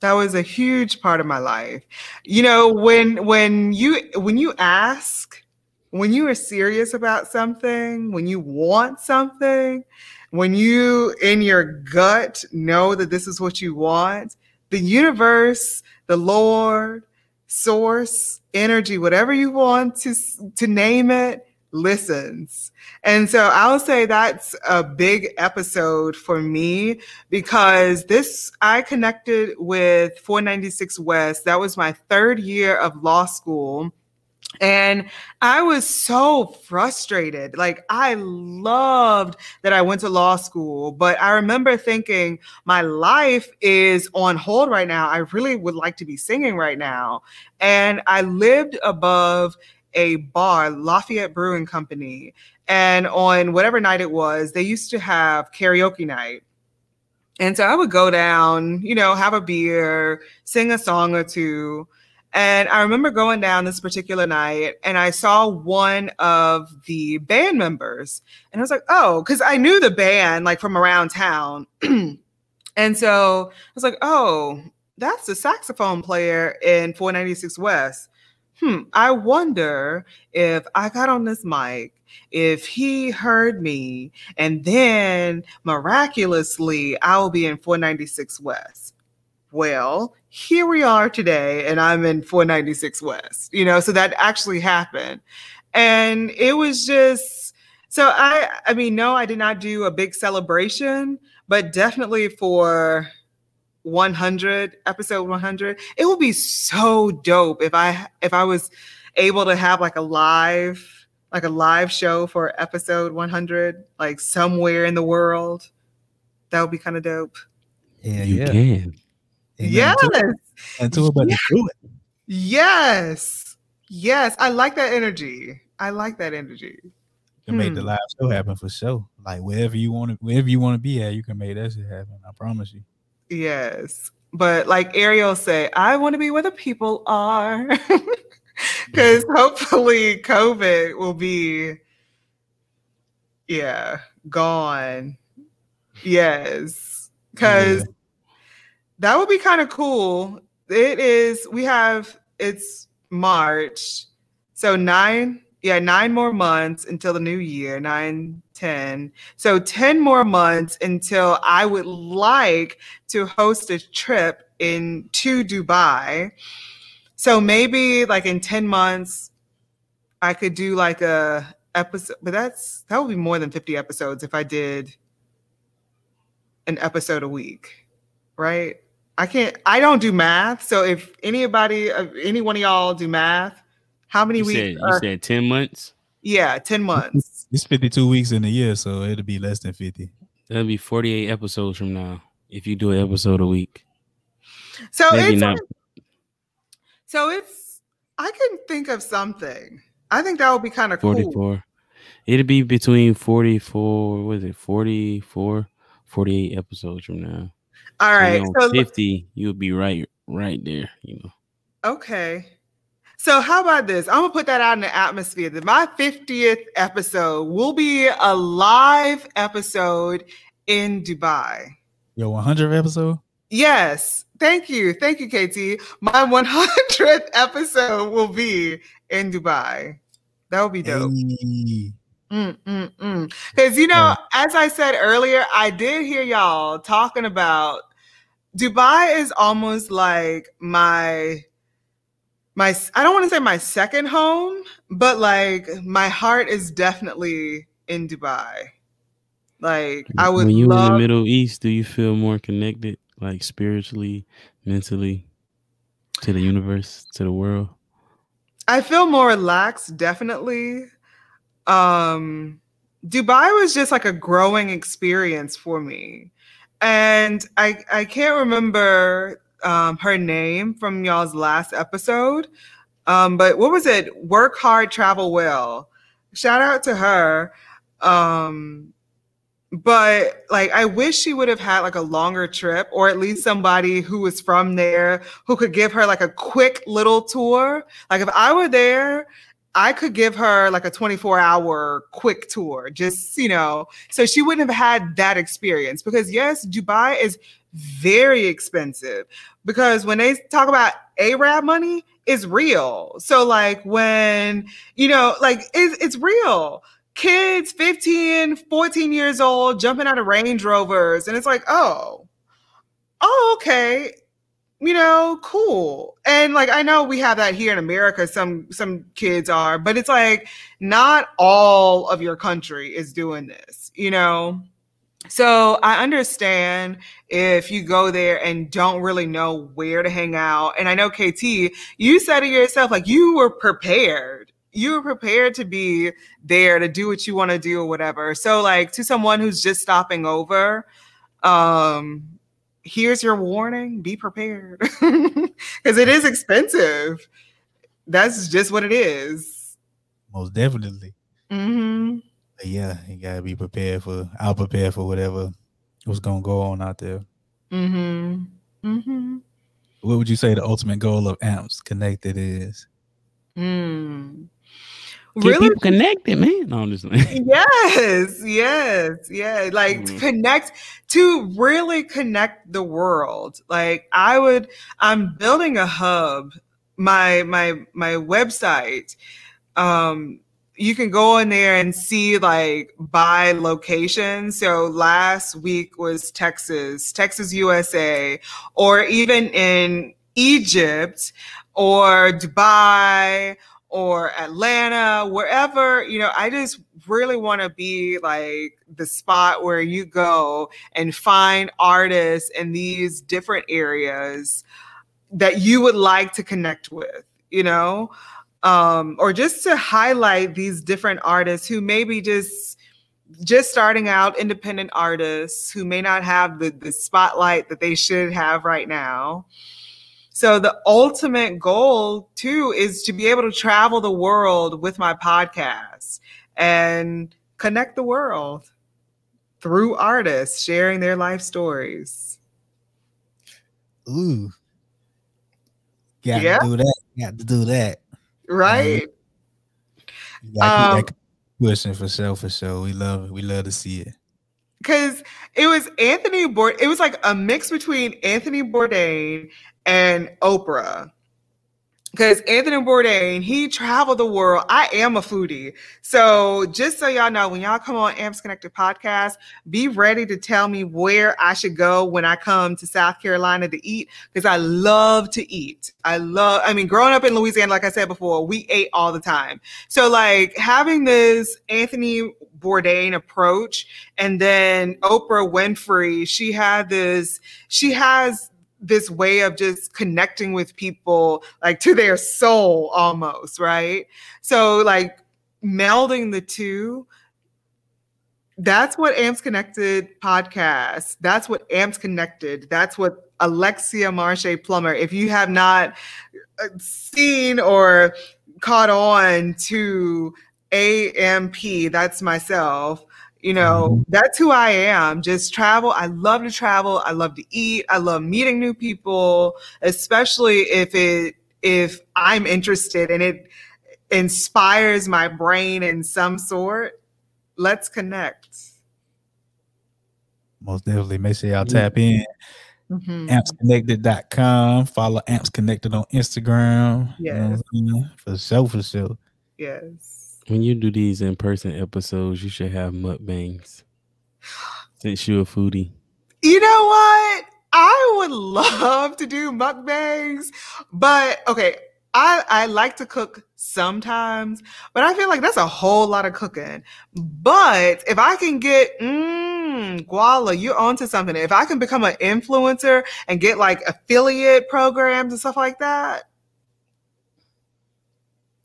that was a huge part of my life. You know, when when you when you ask when you are serious about something, when you want something, when you in your gut know that this is what you want, the universe, the Lord, source, energy, whatever you want to to name it, listens. And so I'll say that's a big episode for me because this, I connected with 496 West. That was my third year of law school. And I was so frustrated. Like, I loved that I went to law school, but I remember thinking, my life is on hold right now. I really would like to be singing right now. And I lived above a bar, Lafayette Brewing Company. And on whatever night it was, they used to have karaoke night. And so I would go down, you know, have a beer, sing a song or two. And I remember going down this particular night and I saw one of the band members. And I was like, oh, because I knew the band like from around town. and so I was like, oh, that's the saxophone player in 496 West. Hmm, I wonder if I got on this mic, if he heard me, and then miraculously I will be in 496 West. Well, here we are today and I'm in 496 West, you know, so that actually happened. And it was just so I I mean, no, I did not do a big celebration, but definitely for 100 episode 100 it would be so dope if i if i was able to have like a live like a live show for episode 100 like somewhere in the world that would be kind of dope yeah you yeah. can yes. And to but yes. do it. Yes. Yes. I like that energy. I like that energy. You can hmm. make the hmm. live show happen for sure. Like wherever you want to wherever you want to be at, you can make that shit happen. I promise you. Yes. But like Ariel said, I want to be where the people are. Because hopefully COVID will be, yeah, gone. Yes. Because yeah that would be kind of cool. It is, we have, it's March. So nine, yeah, nine more months until the new year, nine, 10. So 10 more months until I would like to host a trip in to Dubai. So maybe like in 10 months, I could do like a episode, but that's that would be more than 50 episodes if I did an episode a week, right? I can't. I don't do math. So if anybody, uh, any one of y'all do math, how many you weeks? Said, you said ten months. Yeah, ten months. It's fifty-two weeks in a year, so it'll be less than fifty. That'll be forty-eight episodes from now if you do an episode a week. So Maybe it's not. so it's. I can think of something. I think that would be kind of cool. Forty-four. It'd be between forty-four. Was it 44, 48 episodes from now? All right. So 50, you'll be right right there, you know. Okay. So how about this? I'm gonna put that out in the atmosphere. That my 50th episode will be a live episode in Dubai. Your 100th episode? Yes. Thank you. Thank you, KT. My 100th episode will be in Dubai. That would be dope. Hey. Because, mm, mm, mm. you know, as I said earlier, I did hear y'all talking about Dubai is almost like my my I don't want to say my second home, but like my heart is definitely in Dubai. Like I would when you love, in the Middle East, do you feel more connected, like spiritually, mentally, to the universe, to the world? I feel more relaxed, definitely. Um Dubai was just like a growing experience for me and I I can't remember um, her name from y'all's last episode. Um, but what was it? Work hard, travel well. Shout out to her. Um, but like, I wish she would have had like a longer trip, or at least somebody who was from there who could give her like a quick little tour. Like, if I were there I could give her like a 24 hour quick tour, just, you know, so she wouldn't have had that experience because, yes, Dubai is very expensive because when they talk about Arab money, it's real. So, like, when, you know, like, it's, it's real. Kids 15, 14 years old jumping out of Range Rovers, and it's like, oh, oh, okay you know, cool. And like I know we have that here in America, some some kids are, but it's like not all of your country is doing this, you know. So I understand if you go there and don't really know where to hang out. And I know KT, you said it yourself, like you were prepared. You were prepared to be there to do what you want to do or whatever. So like to someone who's just stopping over, um, here's your warning be prepared because it is expensive that's just what it is most definitely mm-hmm. yeah you gotta be prepared for i'll prepare for whatever was gonna go on out there mm-hmm. Mm-hmm. what would you say the ultimate goal of amps connected is mm. Really people connected, man. No, I'm just yes, yes, yeah. Like mm-hmm. connect to really connect the world. Like I would, I'm building a hub. My my my website. Um, you can go in there and see like by location. So last week was Texas, Texas, USA, or even in Egypt or Dubai or Atlanta, wherever, you know, I just really want to be like the spot where you go and find artists in these different areas that you would like to connect with, you know, um, or just to highlight these different artists who maybe just just starting out independent artists who may not have the, the spotlight that they should have right now so the ultimate goal too is to be able to travel the world with my podcast and connect the world through artists sharing their life stories. Ooh. Got yeah. to do that. Got to do that. Right. Um, pushing for sure, for sure. We love it. We love to see it because it was Anthony Bourdain. It was like a mix between Anthony Bourdain and Oprah. Because Anthony Bourdain, he traveled the world. I am a foodie. So just so y'all know, when y'all come on Amps Connected podcast, be ready to tell me where I should go when I come to South Carolina to eat. Because I love to eat. I love, I mean, growing up in Louisiana, like I said before, we ate all the time. So like having this Anthony Bourdain approach and then Oprah Winfrey, she had this, she has this way of just connecting with people like to their soul almost, right? So like melding the two that's what Amps Connected podcast. That's what Amps Connected. That's what Alexia Marche Plummer. If you have not uh, seen or caught on to AMP, that's myself you know mm-hmm. that's who i am. Just travel. I love to travel. I love to eat. I love meeting new people especially if it if i'm interested and it inspires my brain in some sort. Let's connect. Most definitely. Make sure y'all tap in. Mm-hmm. ampsconnected.com follow amps connected on instagram. Yes you know for sure for sure. Yes when you do these in person episodes, you should have mukbangs. Since you're a foodie. You know what? I would love to do mukbangs, but okay, I, I like to cook sometimes, but I feel like that's a whole lot of cooking. But if I can get, mm, Guala, you're onto something. If I can become an influencer and get like affiliate programs and stuff like that,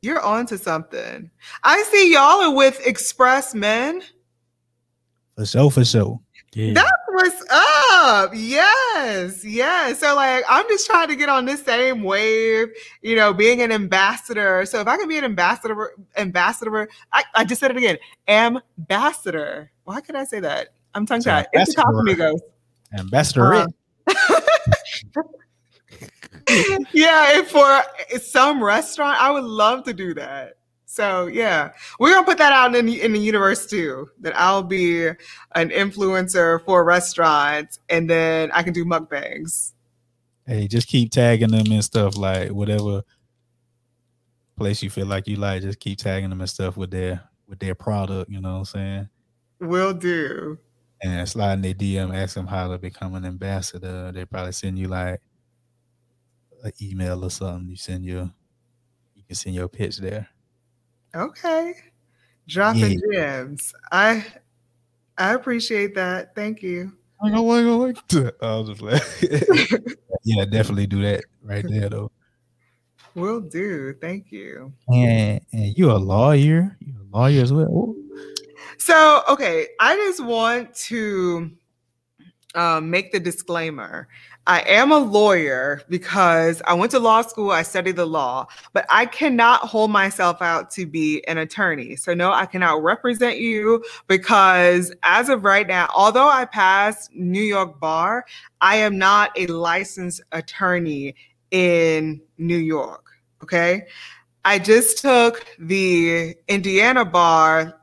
you're onto something. I see y'all are with Express Men. For sure, for sure. Yeah. That's what's up. Yes, yes. So like I'm just trying to get on this same wave, you know, being an ambassador. So if I can be an ambassador, ambassador, I, I just said it again. Ambassador. Why could I say that? I'm tongue tied. It's the Casamigos. Ambassador. Uh, yeah, and for some restaurant, I would love to do that. So yeah, we're gonna put that out in the, in the universe too. That I'll be an influencer for restaurants, and then I can do mukbangs. Hey, just keep tagging them and stuff like whatever place you feel like you like. Just keep tagging them and stuff with their with their product. You know what I'm saying? Will do. And sliding their DM, ask them how to become an ambassador. They probably send you like an email or something. You send your you can send your pitch there. Okay. Dropping yeah. gems. I I appreciate that. Thank you. I go, I go, I was just like, yeah, definitely do that right there though. Will do. Thank you. And and you're a lawyer. You're a lawyer as well. So okay, I just want to um, make the disclaimer. I am a lawyer because I went to law school, I studied the law, but I cannot hold myself out to be an attorney. So, no, I cannot represent you because as of right now, although I passed New York Bar, I am not a licensed attorney in New York. Okay. I just took the Indiana bar,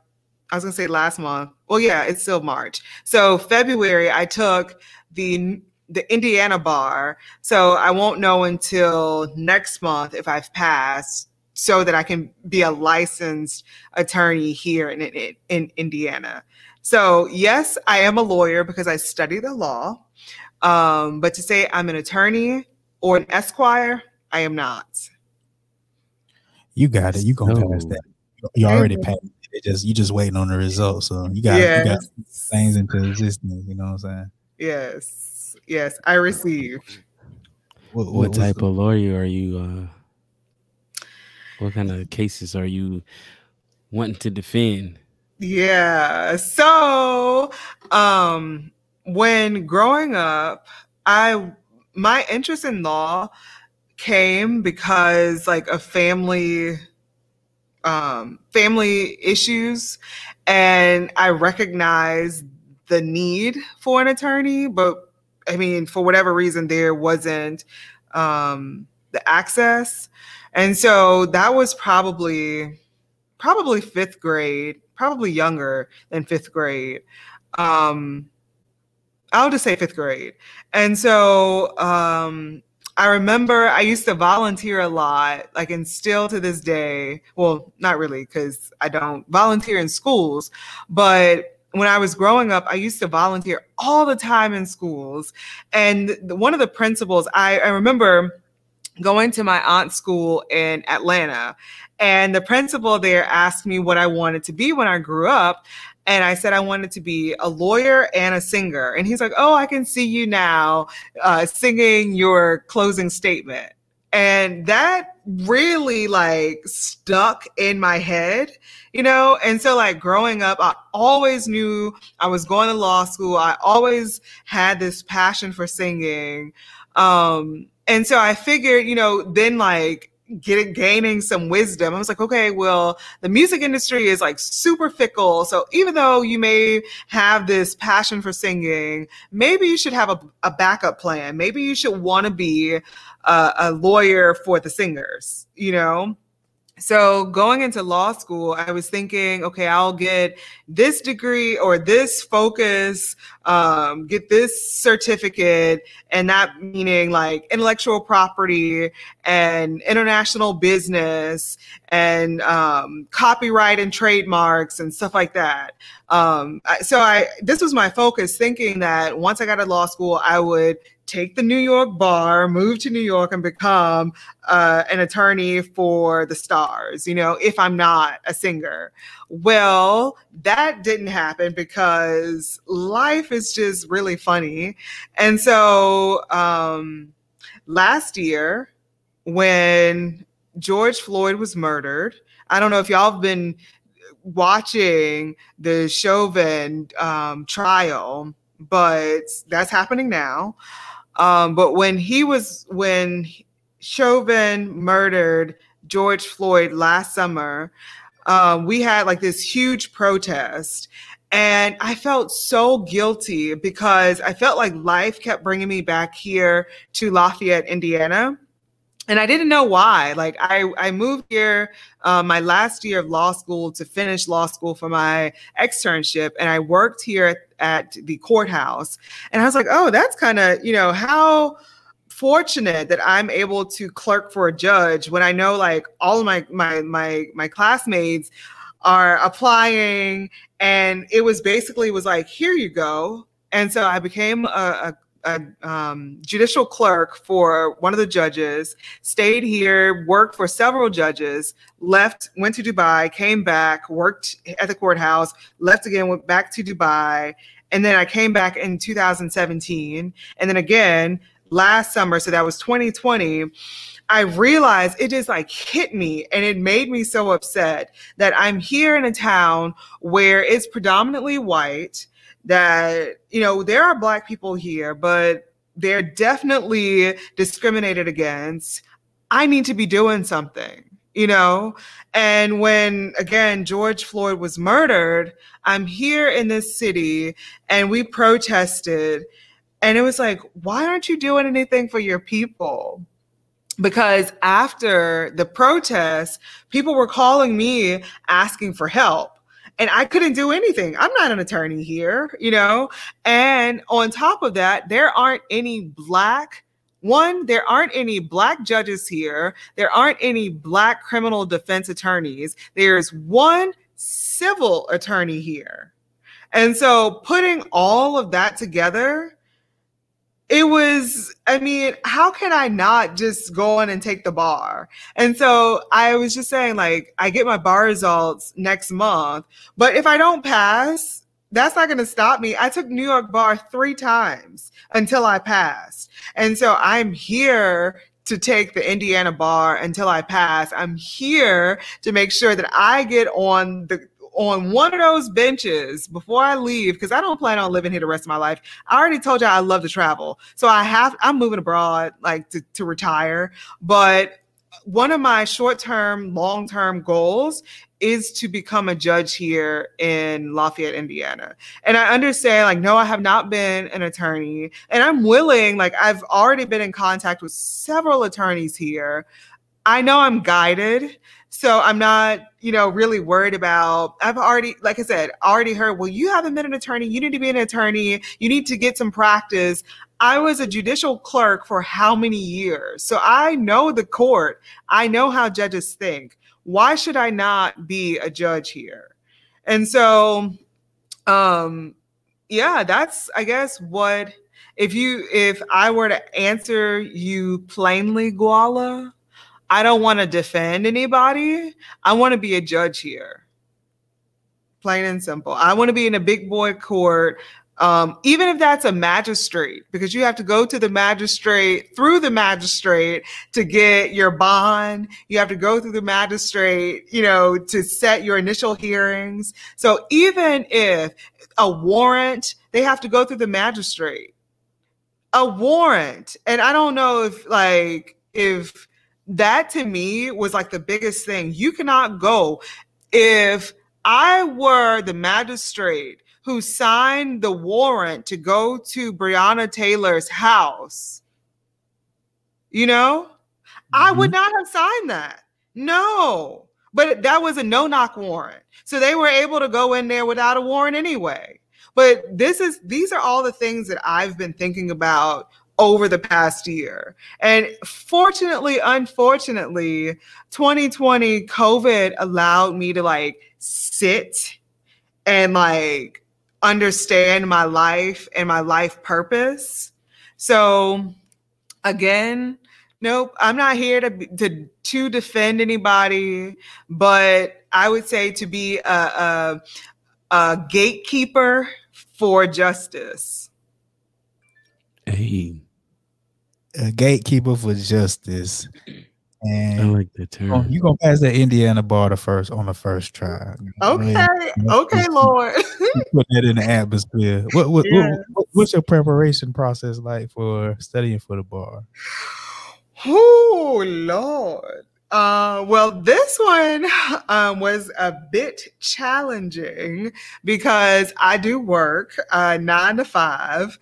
I was going to say last month. Well, yeah, it's still March. So, February, I took the the Indiana bar. So I won't know until next month if I've passed so that I can be a licensed attorney here in, in, in Indiana. So, yes, I am a lawyer because I study the law. Um, but to say I'm an attorney or an esquire, I am not. You got it. You gonna pass that. You already passed it. Just you just waiting on the results. So you got yes. you got things into existence. You know what I'm saying? Yes. Yes, I received. What, what, what type the... of lawyer are you? Uh, what kind of cases are you wanting to defend? Yeah. So, um, when growing up, I my interest in law came because like a family um family issues and I recognize the need for an attorney, but I mean, for whatever reason, there wasn't um, the access. And so that was probably probably fifth grade, probably younger than fifth grade. Um, I'll just say fifth grade. And so um, I remember I used to volunteer a lot, like, and still to this day, well, not really, because I don't volunteer in schools, but when I was growing up, I used to volunteer all the time in schools. And one of the principals, I, I remember going to my aunt's school in Atlanta. And the principal there asked me what I wanted to be when I grew up. And I said I wanted to be a lawyer and a singer. And he's like, Oh, I can see you now uh, singing your closing statement. And that really like stuck in my head, you know? And so, like, growing up, I always knew I was going to law school. I always had this passion for singing. Um, and so I figured, you know, then like getting gaining some wisdom. I was like, okay, well, the music industry is like super fickle. So even though you may have this passion for singing, maybe you should have a, a backup plan. Maybe you should want to be a, a lawyer for the singers, you know? So going into law school, I was thinking, okay, I'll get this degree or this focus, um, get this certificate, and that meaning like intellectual property and international business and um, copyright and trademarks and stuff like that. Um, so I this was my focus, thinking that once I got to law school, I would take the New York bar, move to New York, and become uh, an attorney for the stars, you know, if I'm not a singer. Well, that didn't happen because life is just really funny. And so um, last year, when George Floyd was murdered, I don't know if y'all have been watching the Chauvin um, trial, but that's happening now. Um, but when he was when Chauvin murdered George Floyd last summer, um, we had like this huge protest. And I felt so guilty because I felt like life kept bringing me back here to Lafayette, Indiana and I didn't know why. Like I, I moved here uh, my last year of law school to finish law school for my externship, and I worked here at, at the courthouse. And I was like, oh, that's kind of you know how fortunate that I'm able to clerk for a judge when I know like all of my my my my classmates are applying, and it was basically was like here you go. And so I became a, a a um, judicial clerk for one of the judges, stayed here, worked for several judges, left, went to Dubai, came back, worked at the courthouse, left again, went back to Dubai. And then I came back in 2017. And then again last summer, so that was 2020. I realized it just like hit me and it made me so upset that I'm here in a town where it's predominantly white that you know there are black people here but they're definitely discriminated against i need to be doing something you know and when again george floyd was murdered i'm here in this city and we protested and it was like why aren't you doing anything for your people because after the protest people were calling me asking for help and I couldn't do anything. I'm not an attorney here, you know? And on top of that, there aren't any black one, there aren't any black judges here. There aren't any black criminal defense attorneys. There's one civil attorney here. And so putting all of that together, it was, I mean, how can I not just go on and take the bar? And so I was just saying, like, I get my bar results next month, but if I don't pass, that's not going to stop me. I took New York bar three times until I passed. And so I'm here to take the Indiana bar until I pass. I'm here to make sure that I get on the on one of those benches before I leave, because I don't plan on living here the rest of my life. I already told you I love to travel. So I have, I'm moving abroad, like to, to retire. But one of my short term, long term goals is to become a judge here in Lafayette, Indiana. And I understand, like, no, I have not been an attorney. And I'm willing, like, I've already been in contact with several attorneys here. I know I'm guided. So I'm not, you know, really worried about. I've already, like I said, already heard, well, you haven't been an attorney. You need to be an attorney. You need to get some practice. I was a judicial clerk for how many years? So I know the court. I know how judges think. Why should I not be a judge here? And so, um, yeah, that's, I guess, what if you if I were to answer you plainly, Guala, I don't want to defend anybody. I want to be a judge here. Plain and simple. I want to be in a big boy court, um, even if that's a magistrate, because you have to go to the magistrate through the magistrate to get your bond. You have to go through the magistrate, you know, to set your initial hearings. So even if a warrant, they have to go through the magistrate. A warrant. And I don't know if like if that to me was like the biggest thing. You cannot go if I were the magistrate who signed the warrant to go to Breonna Taylor's house, you know, mm-hmm. I would mm-hmm. not have signed that. No, but that was a no knock warrant. So they were able to go in there without a warrant anyway. But this is these are all the things that I've been thinking about over the past year. And fortunately, unfortunately, 2020 COVID allowed me to like sit and like understand my life and my life purpose. So again, nope, I'm not here to to to defend anybody, but I would say to be a, a, a gatekeeper for justice. Hey a gatekeeper for justice. And I like that term. You gonna pass that Indiana bar the first on the first try. Okay, okay, Lord. put that in the atmosphere. What, what, yeah. what, what's your preparation process like for studying for the bar? Oh Lord. Uh, well, this one um, was a bit challenging because I do work uh, nine to five.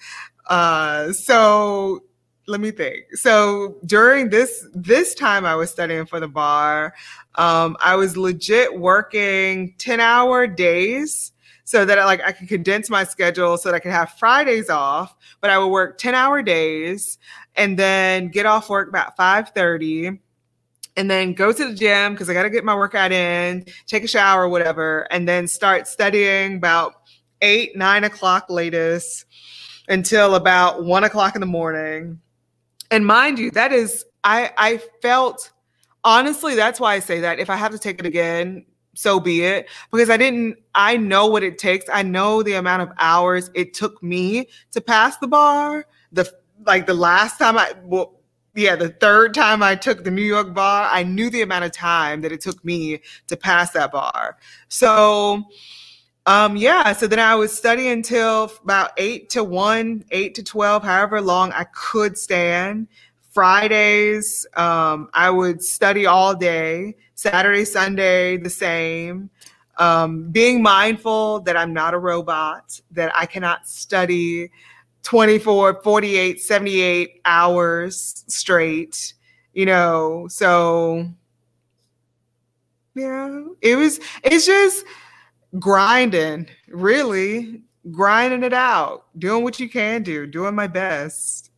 Uh, so let me think. So during this this time I was studying for the bar, um, I was legit working 10 hour days so that like I could condense my schedule so that I could have Fridays off, but I would work 10 hour days and then get off work about 5 30 and then go to the gym because I got to get my workout in, take a shower, whatever, and then start studying about eight, nine o'clock latest until about one o'clock in the morning. And mind you, that is I I felt honestly, that's why I say that. If I have to take it again, so be it. Because I didn't, I know what it takes. I know the amount of hours it took me to pass the bar. The like the last time I well, yeah, the third time I took the New York bar, I knew the amount of time that it took me to pass that bar. So um yeah, so then I would study until about 8 to 1, 8 to 12, however long I could stand. Fridays, um, I would study all day. Saturday, Sunday, the same. Um, being mindful that I'm not a robot, that I cannot study 24, 48, 78 hours straight, you know. So, yeah, it was, it's just grinding, really grinding it out, doing what you can do, doing my best.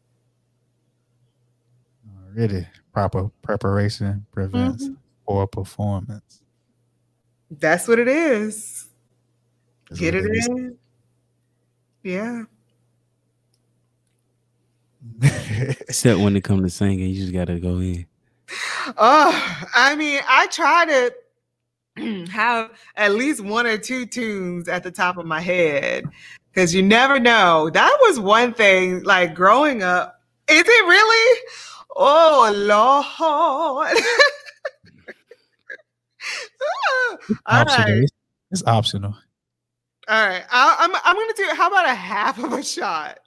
Really, proper preparation prevents mm-hmm. poor performance. That's what it is. That's Get it, it in. Yeah. Except when it comes to singing, you just gotta go in. Oh, I mean, I try to have at least one or two tunes at the top of my head because you never know. That was one thing, like growing up. Is it really? Oh Lord. All right. It's optional. All right. I, I'm I'm gonna do how about a half of a shot?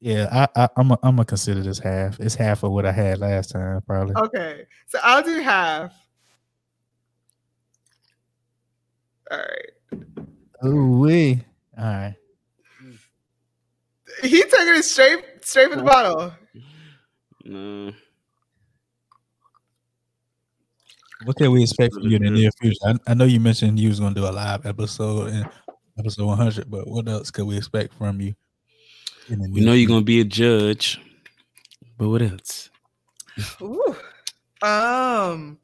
Yeah, I, I I'm a, I'm gonna consider this half. It's half of what I had last time, probably. Okay, so I'll do half. All right. Oh we. All right. He took it straight straight from the bottle. No. What can we expect from you in the near future? I, I know you mentioned you was going to do a live episode in episode 100, but what else could we expect from you? we know you're going to be a judge, but what else? Ooh. Um,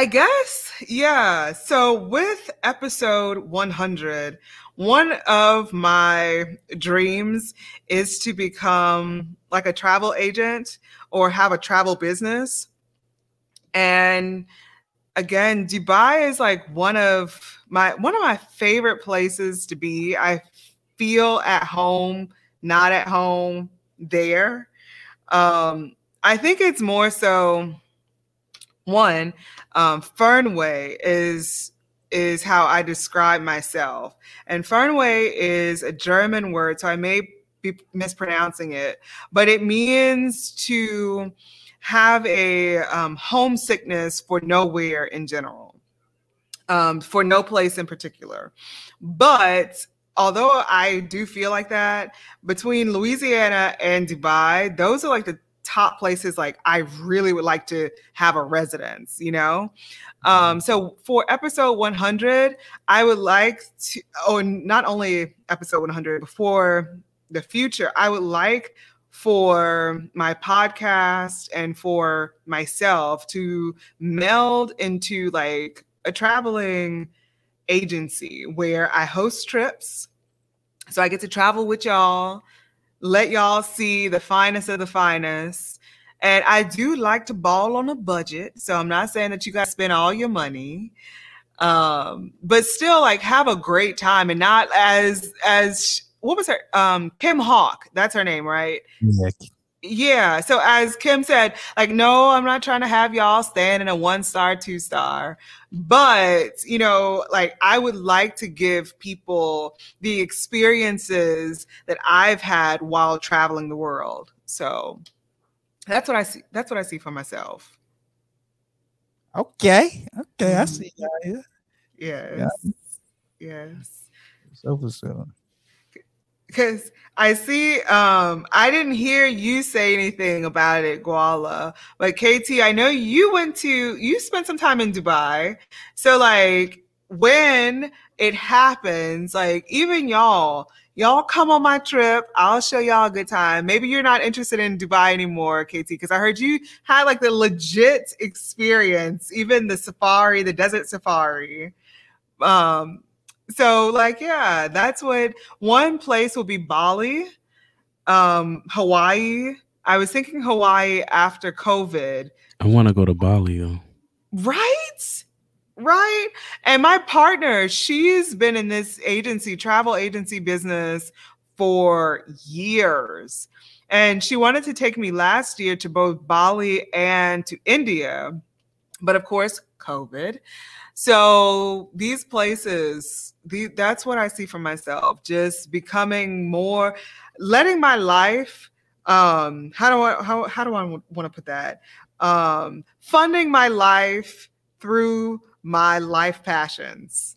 I guess, yeah. So with episode 100, one of my dreams is to become like a travel agent or have a travel business. And again, Dubai is like one of my one of my favorite places to be. I feel at home, not at home there. Um, I think it's more so one, um, Fernweh is is how I describe myself. And Fernweh is a German word, so I may be mispronouncing it, but it means to have a um, homesickness for nowhere in general, um, for no place in particular. But although I do feel like that, between Louisiana and Dubai, those are like the top places like I really would like to have a residence, you know? Um, mm-hmm. so for episode 100, I would like to, oh, not only episode 100, before the future, I would like for my podcast and for myself to meld into like a traveling agency where I host trips. So I get to travel with y'all let y'all see the finest of the finest. And I do like to ball on a budget. So I'm not saying that you to spend all your money. Um, but still like have a great time and not as as what was her um Kim Hawk, that's her name, right? Yeah, yeah. So as Kim said, like, no, I'm not trying to have y'all stand in a one star, two star, but you know, like I would like to give people the experiences that I've had while traveling the world. So that's what I see. That's what I see for myself. Okay. Okay. I see. Mm-hmm. Yeah. Yes. Yeah. Yes. So for sure because I see um I didn't hear you say anything about it, Guala. But KT, I know you went to you spent some time in Dubai. So like when it happens, like even y'all, y'all come on my trip. I'll show y'all a good time. Maybe you're not interested in Dubai anymore, KT, because I heard you had like the legit experience, even the safari, the desert safari. Um, so like yeah, that's what one place will be Bali, um, Hawaii. I was thinking Hawaii after COVID. I want to go to Bali though. Right? Right. And my partner, she's been in this agency, travel agency business for years. And she wanted to take me last year to both Bali and to India. But of course, COVID. So these places, the, that's what I see for myself, just becoming more, letting my life, um, how do I, how, how do I want to put that? Um, funding my life through my life passions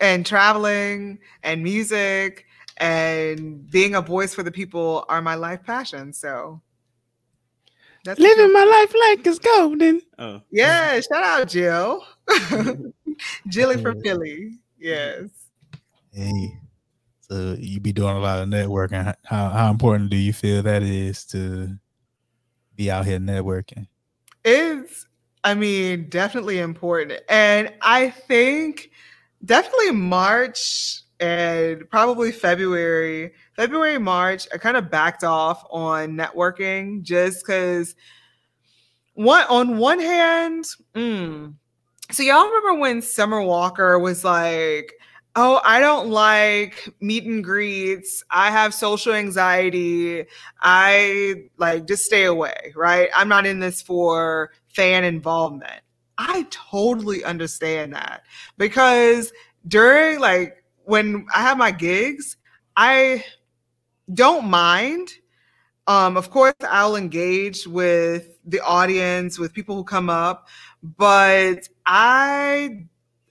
and traveling and music and being a voice for the people are my life passions. So that's living my life like it's golden. Oh. Yeah, shout out Jill. Jilly from Philly. Yes. Hey. So you be doing a lot of networking. How how important do you feel that is to be out here networking? It's I mean, definitely important. And I think definitely March and probably February, February, March, I kind of backed off on networking just because one on one hand, mm, so y'all remember when Summer Walker was like, Oh, I don't like meet and greets. I have social anxiety. I like just stay away, right? I'm not in this for fan involvement. I totally understand that because during like when I have my gigs, I don't mind. Um, of course, I'll engage with the audience, with people who come up, but I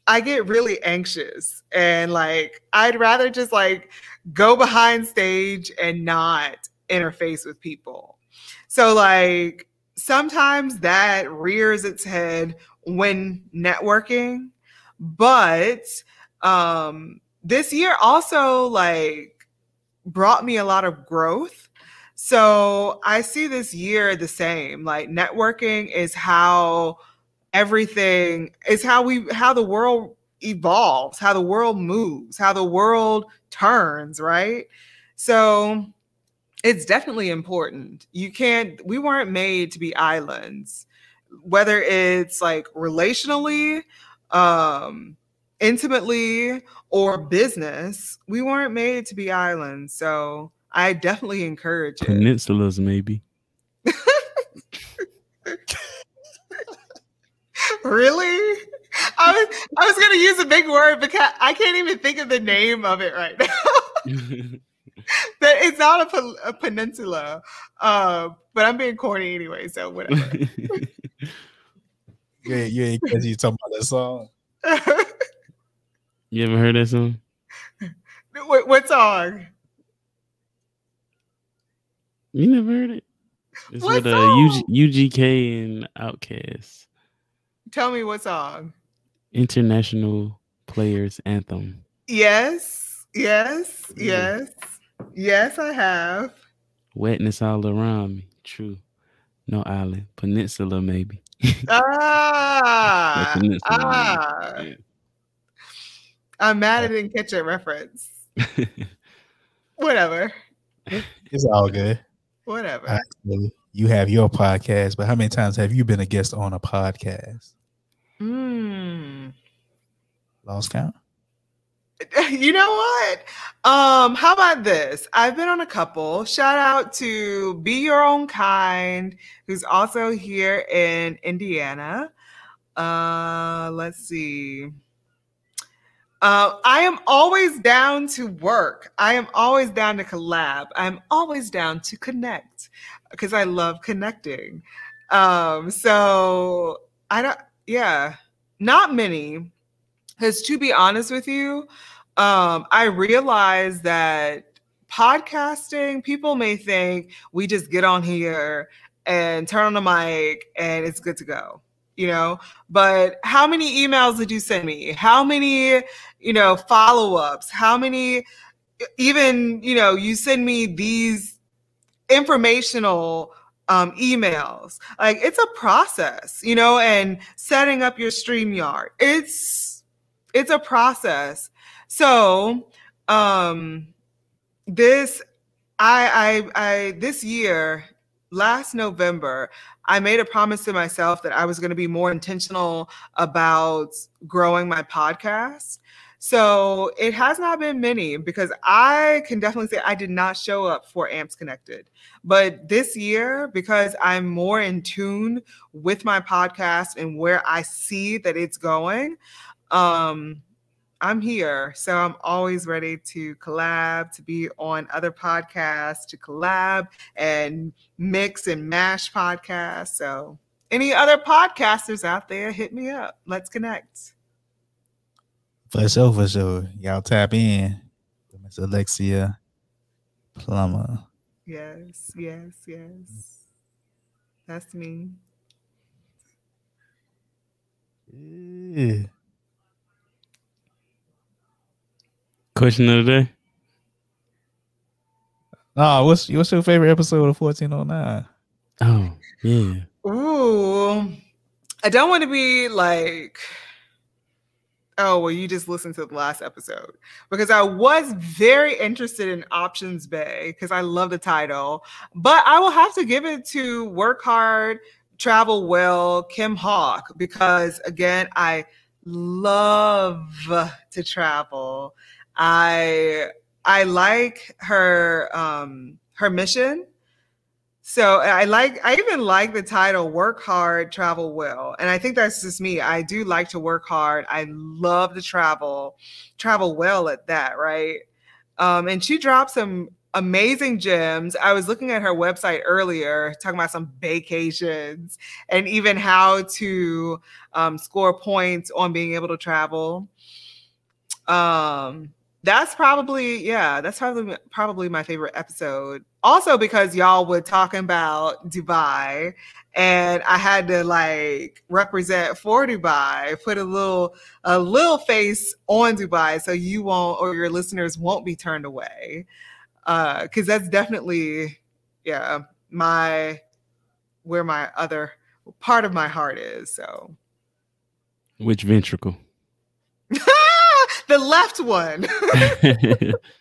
I get really anxious and like I'd rather just like go behind stage and not interface with people. So like sometimes that rears its head when networking, but um this year also like brought me a lot of growth. So I see this year the same. Like networking is how everything is how we how the world evolves, how the world moves, how the world turns, right? So it's definitely important. You can't we weren't made to be islands. Whether it's like relationally, um intimately or business, we weren't made to be islands. So I definitely encourage Peninsulas, maybe. really? I was I was gonna use a big word because I can't even think of the name of it right now. that it's not a, a peninsula, uh, but I'm being corny anyway, so whatever. yeah, you ain't because you talking about that song. you ever heard that song? What, what song? You never heard it? It's what with uh, UG, UGK and Outkast. Tell me what song. International Players Anthem. Yes, yes, yes, yes, I have. Wetness all around me. True. No island. Peninsula, maybe. Ah. ah. Yeah. I'm mad I didn't catch a reference. Whatever. It's all good. Whatever. Actually, you have your podcast, but how many times have you been a guest on a podcast? Mm. Lost count. You know what? Um, how about this? I've been on a couple. Shout out to Be Your Own Kind, who's also here in Indiana. Uh, let's see. Uh, I am always down to work. I am always down to collab. I'm always down to connect because I love connecting. Um, so I don't yeah, not many. Because to be honest with you, um, I realize that podcasting, people may think we just get on here and turn on the mic and it's good to go, you know? But how many emails did you send me? How many, you know, follow ups? How many, even, you know, you send me these informational um, emails. Like it's a process, you know, and setting up your StreamYard. It's it's a process. So, um, this, I, I, I, this year, last November, I made a promise to myself that I was going to be more intentional about growing my podcast. So it has not been many because I can definitely say I did not show up for Amps Connected. But this year, because I'm more in tune with my podcast and where I see that it's going, um, I'm here. So I'm always ready to collab, to be on other podcasts, to collab and mix and mash podcasts. So any other podcasters out there, hit me up. Let's connect. For sure, for sure. Y'all tap in. with Miss Alexia Plummer. Yes, yes, yes. That's me. Yeah. Question of the day. Oh, what's what's your favorite episode of 1409? Oh, yeah. Ooh. I don't want to be like oh, well, you just listened to the last episode because I was very interested in Options Bay because I love the title, but I will have to give it to Work Hard, Travel Well, Kim Hawk because again, I love to travel. I I like her um her mission so I like, I even like the title Work Hard, Travel Well. And I think that's just me. I do like to work hard. I love to travel, travel well at that, right? Um, and she dropped some amazing gems. I was looking at her website earlier, talking about some vacations and even how to um, score points on being able to travel. Um, that's probably yeah that's probably probably my favorite episode also because y'all were talking about dubai and i had to like represent for dubai put a little a little face on dubai so you won't or your listeners won't be turned away. Uh because that's definitely yeah my where my other part of my heart is so. Which ventricle? The left one.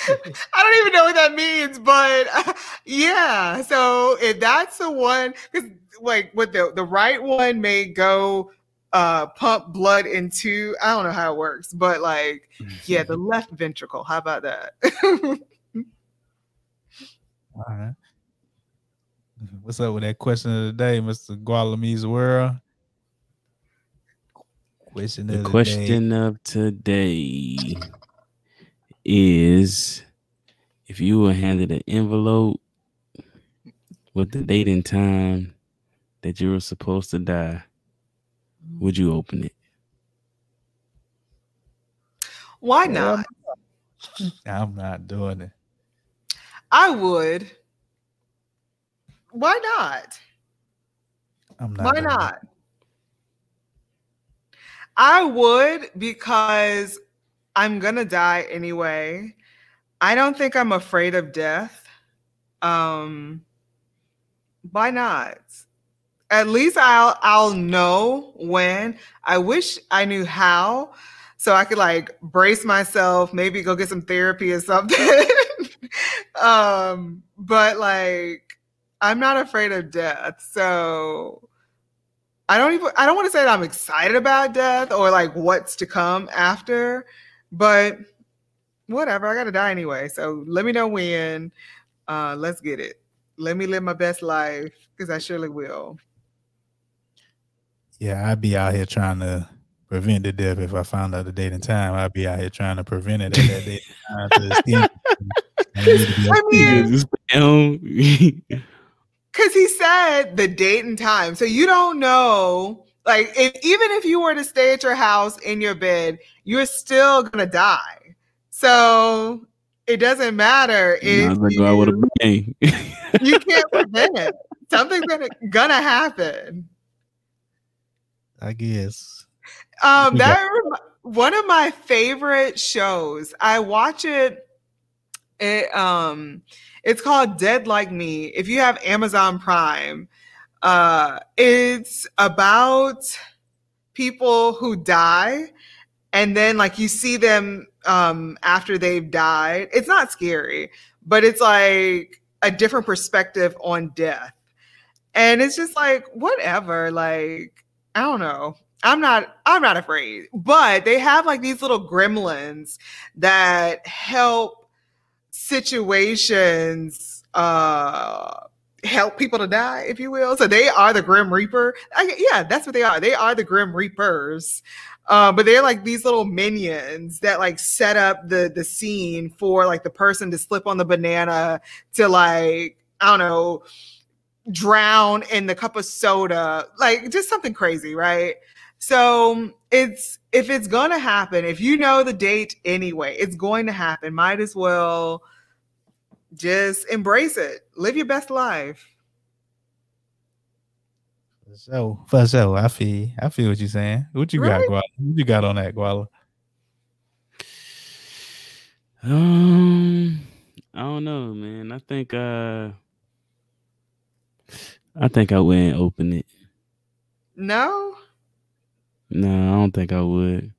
I don't even know what that means, but uh, yeah. So if that's the one, because like what the the right one may go uh pump blood into I don't know how it works, but like yeah, the left ventricle. How about that? All right. What's up with that question of the day, Mr. Gualamise World? Question the, of question day. of today is if you were handed an envelope with the date and time that you were supposed to die, would you open it? Why not? I'm not doing it. I would. Why not? I'm not. Why not? It. I would because I'm gonna die anyway. I don't think I'm afraid of death. Um, why not? At least I'll I'll know when. I wish I knew how, so I could like brace myself, maybe go get some therapy or something. um, but like I'm not afraid of death, so I don't even I don't want to say that I'm excited about death or like what's to come after, but whatever, I gotta die anyway. So let me know when. Uh let's get it. Let me live my best life because I surely will. Yeah, I'd be out here trying to prevent the death if I found out the date and time. I'd be out here trying to prevent it at that date and time. I mean, because he said the date and time. So you don't know. Like, if, even if you were to stay at your house in your bed, you're still gonna die. So it doesn't matter if you, go out with a bang. you can't prevent it. Something's gonna gonna happen. I guess. Um, that one of my favorite shows. I watch it. It um it's called Dead Like Me. If you have Amazon Prime, uh, it's about people who die and then like you see them um after they've died. It's not scary, but it's like a different perspective on death. And it's just like whatever, like I don't know. I'm not I'm not afraid. But they have like these little gremlins that help situations uh help people to die, if you will. So they are the Grim Reaper. I, yeah, that's what they are. They are the Grim Reapers. Uh, but they're like these little minions that like set up the the scene for like the person to slip on the banana to like I don't know drown in the cup of soda, like just something crazy, right? So it's if it's gonna happen, if you know the date anyway, it's going to happen. Might as well just embrace it. Live your best life. So for sure, I feel I feel what you're saying. What you right? got, Guala? What you got on that, Guala? Um, I don't know, man. I think uh, I think I wouldn't open it. No. No, I don't think I would.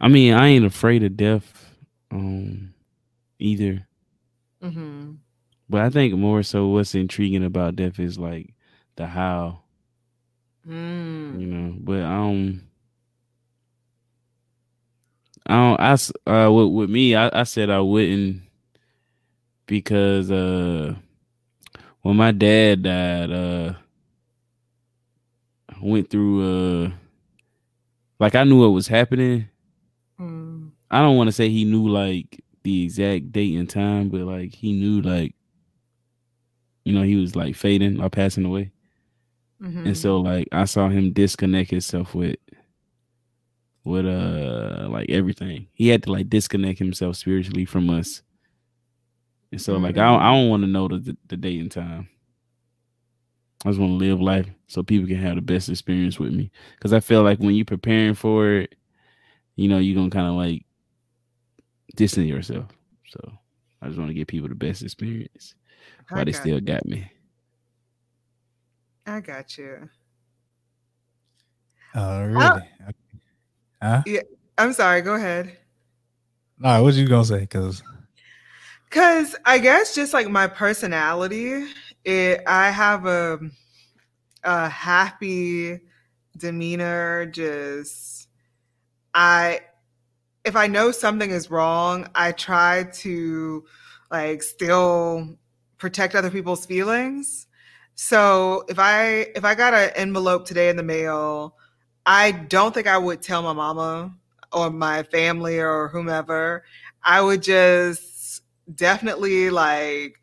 I mean, I ain't afraid of death, um, either. Mm-hmm. But I think more so, what's intriguing about death is like the how. Mm. You know, but um, I don't. I uh, with, with me, I, I said I wouldn't because uh, when my dad died, uh went through uh like I knew what was happening. Mm. I don't want to say he knew like the exact date and time, but like he knew like you know, he was like fading or passing away. Mm-hmm. And so like I saw him disconnect himself with with uh like everything. He had to like disconnect himself spiritually from us. And so mm-hmm. like I don't, I don't want to know the, the date and time. I just want to live life so people can have the best experience with me. Because I feel like when you're preparing for it, you know, you're gonna kind of like distance yourself. So I just want to give people the best experience while they still you. got me. I got you. Oh, oh. really? huh? Yeah. I'm sorry. Go ahead. All right. What you gonna say? Because, because I guess just like my personality it I have a a happy demeanor just I if I know something is wrong, I try to like still protect other people's feelings. So if I if I got an envelope today in the mail, I don't think I would tell my mama or my family or whomever. I would just definitely like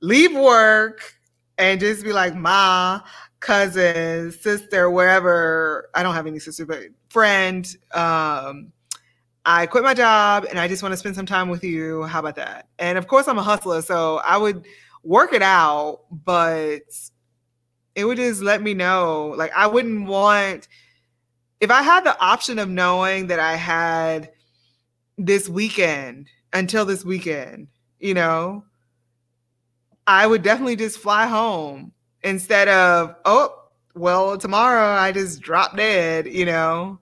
leave work and just be like, ma, cousin, sister, wherever. I don't have any sister, but friend. Um, I quit my job and I just want to spend some time with you. How about that? And of course, I'm a hustler, so I would work it out, but it would just let me know. Like, I wouldn't want, if I had the option of knowing that I had this weekend until this weekend, you know, I would definitely just fly home instead of, oh, well, tomorrow I just drop dead, you know?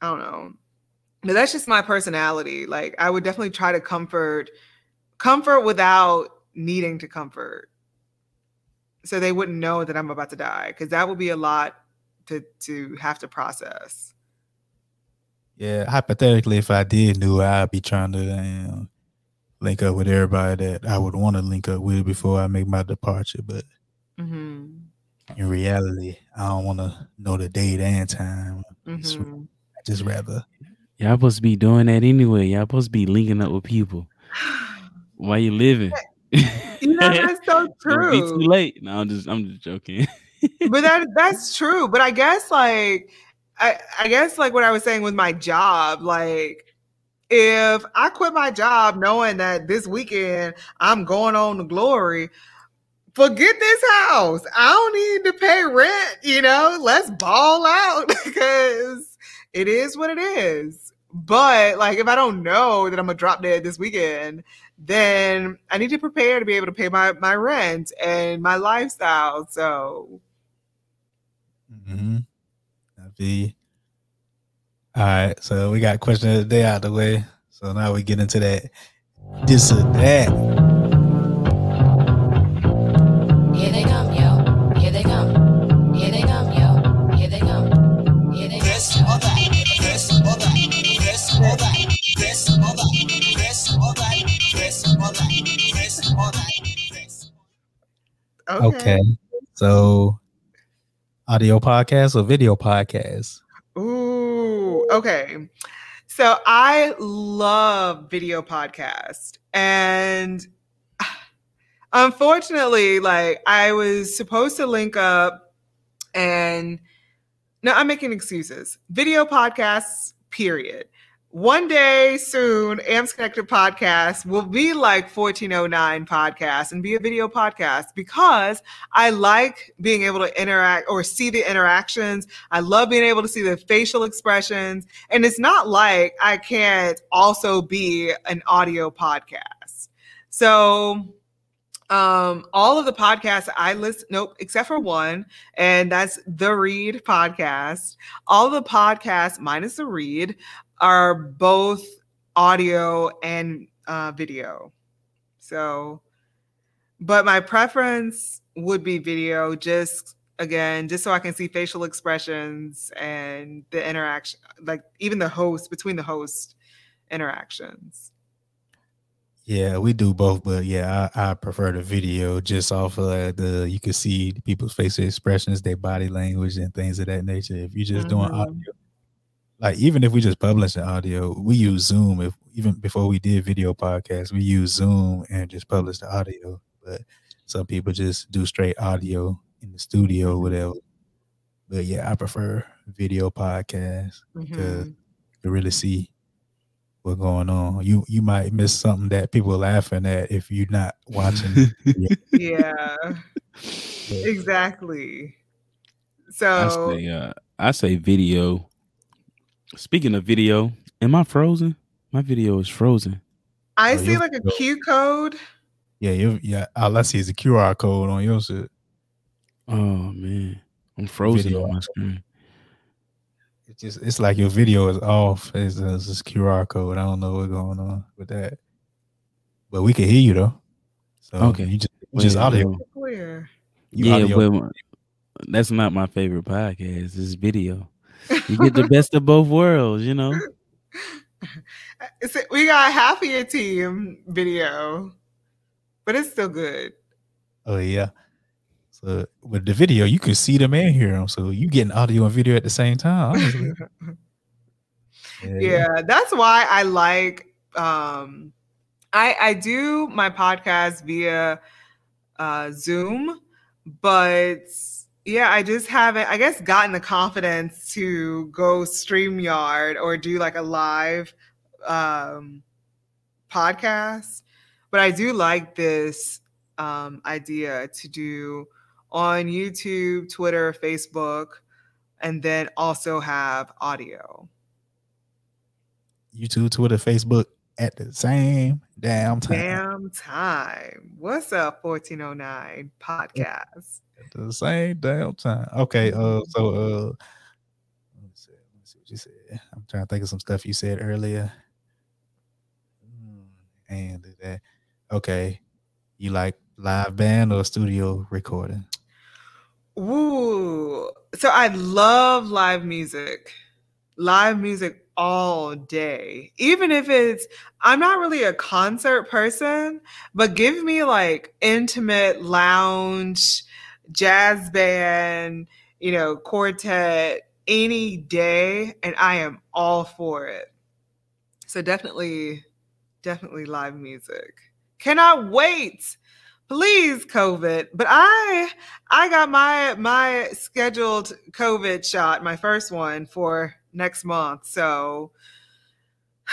I don't know. But that's just my personality. Like I would definitely try to comfort comfort without needing to comfort. So they wouldn't know that I'm about to die because that would be a lot to to have to process. Yeah, hypothetically, if I did know, I'd be trying to um, link up with everybody that I would want to link up with before I make my departure. But mm-hmm. in reality, I don't want to know the date and time. Mm-hmm. I just rather. Y'all supposed to be doing that anyway. Y'all supposed to be linking up with people while you living. You know that's so true. be too late. No, I'm just I'm just joking. but that that's true. But I guess like I I guess like what I was saying with my job, like if I quit my job knowing that this weekend I'm going on to glory, forget this house. I don't need to pay rent, you know, let's ball out because it is what it is. But like if I don't know that I'm gonna drop dead this weekend, then I need to prepare to be able to pay my, my rent and my lifestyle. So mm-hmm. be all right. So we got question of the day out the way. So now we get into that this or that. Okay. okay. So audio podcast or video podcast? Ooh, okay. So I love video podcast and unfortunately like I was supposed to link up and no, I'm making excuses. Video podcasts period one day soon, Amps Connected podcast will be like 1409 podcast and be a video podcast because I like being able to interact or see the interactions. I love being able to see the facial expressions. And it's not like I can't also be an audio podcast. So, um, all of the podcasts I list, nope, except for one, and that's the Read podcast. All the podcasts, minus the Read, are both audio and uh, video. So, but my preference would be video, just again, just so I can see facial expressions and the interaction, like even the host between the host interactions. Yeah, we do both, but yeah, I, I prefer the video just off of the you can see people's facial expressions, their body language, and things of that nature. If you're just mm-hmm. doing audio, like even if we just publish an audio, we use Zoom. If even before we did video podcasts, we use Zoom and just publish the audio. But some people just do straight audio in the studio, whatever. But yeah, I prefer video podcasts because mm-hmm. you really see what's going on. You you might miss something that people are laughing at if you're not watching. yeah, exactly. So I say, uh, I say video Speaking of video, am I frozen? My video is frozen. I oh, see like a Q code. Yeah, you yeah. All I see is a QR code on your shit. Oh man, I'm frozen video. on my screen. It's just it's like your video is off. It's, it's this QR code. I don't know what's going on with that, but we can hear you though. So okay, you just well, just audio. Clear. yeah, audio. but that's not my favorite podcast. It's video you get the best of both worlds, you know. we got half of your team video, but it's still good. Oh yeah. So with the video, you can see them and hear them. So you getting audio and video at the same time. yeah. yeah, that's why I like um I I do my podcast via uh Zoom, but yeah, I just haven't, I guess, gotten the confidence to go StreamYard or do like a live um, podcast. But I do like this um, idea to do on YouTube, Twitter, Facebook, and then also have audio. YouTube, Twitter, Facebook at the same damn time. Damn time. What's up, 1409 podcast? The same damn time. Okay, uh, mm-hmm. so uh let me see, let me see what you said. I'm trying to think of some stuff you said earlier. Hmm, and that okay. You like live band or studio recording? Ooh. So I love live music. Live music all day. Even if it's, I'm not really a concert person, but give me like intimate lounge, jazz band, you know, quartet any day, and I am all for it. So definitely, definitely live music. Cannot wait. Please, COVID. But I I got my my scheduled COVID shot, my first one for next month. So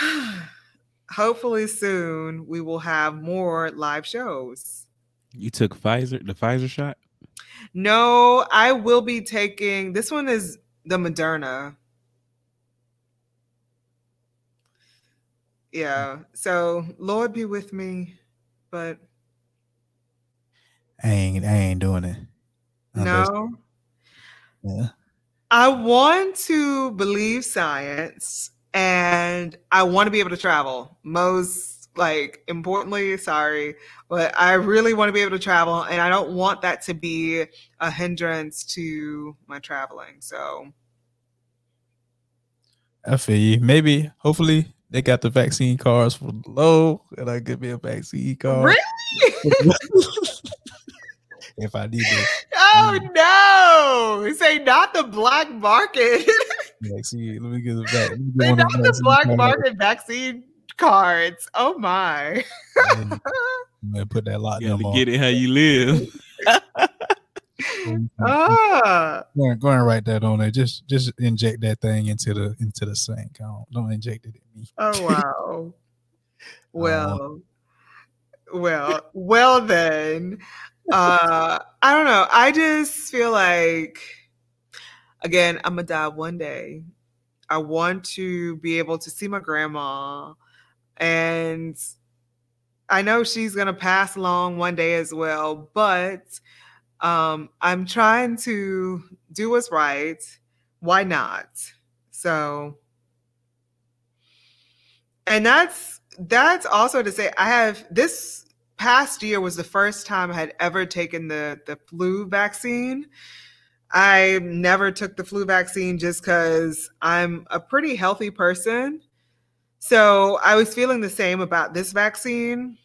hopefully soon we will have more live shows. You took Pfizer, the Pfizer shot? No, I will be taking this one is the Moderna. yeah. So Lord be with me, but I ain't I ain't doing it. Unless, no. Yeah. I want to believe science and I want to be able to travel. Most like importantly, sorry, but I really want to be able to travel and I don't want that to be a hindrance to my traveling. So I feel you. Maybe hopefully they got the vaccine cards for low and I give me a vaccine card. Really? if I need it. Oh no! Say not the black market. yeah, see, let me get the back. Say not the black market vaccine cards. Oh my! I'm gonna put that lot. You gotta get it how you live. ah. Go ahead, go ahead and write that on there. Just just inject that thing into the into the sink. Don't, don't inject it in me. Oh wow. well, uh, well, well then uh, I don't know. I just feel like, again, I'm gonna die one day. I want to be able to see my grandma, and I know she's gonna pass along one day as well. But um, I'm trying to do what's right. Why not? So, and that's that's also to say I have this past year was the first time I had ever taken the the flu vaccine. I never took the flu vaccine just because I'm a pretty healthy person. So I was feeling the same about this vaccine.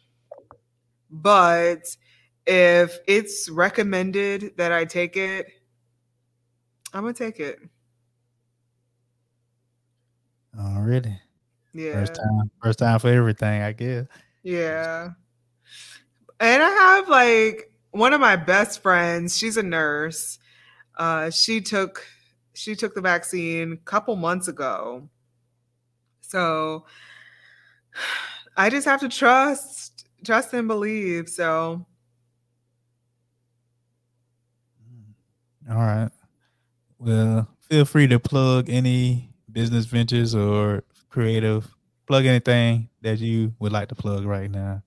But if it's recommended that I take it, I'm going to take it. Already. Yeah. First time, first time for everything, I guess. Yeah. And I have like one of my best friends, she's a nurse. Uh, she took she took the vaccine a couple months ago. So I just have to trust, trust and believe. So all right. Well, feel free to plug any business ventures or creative plug anything that you would like to plug right now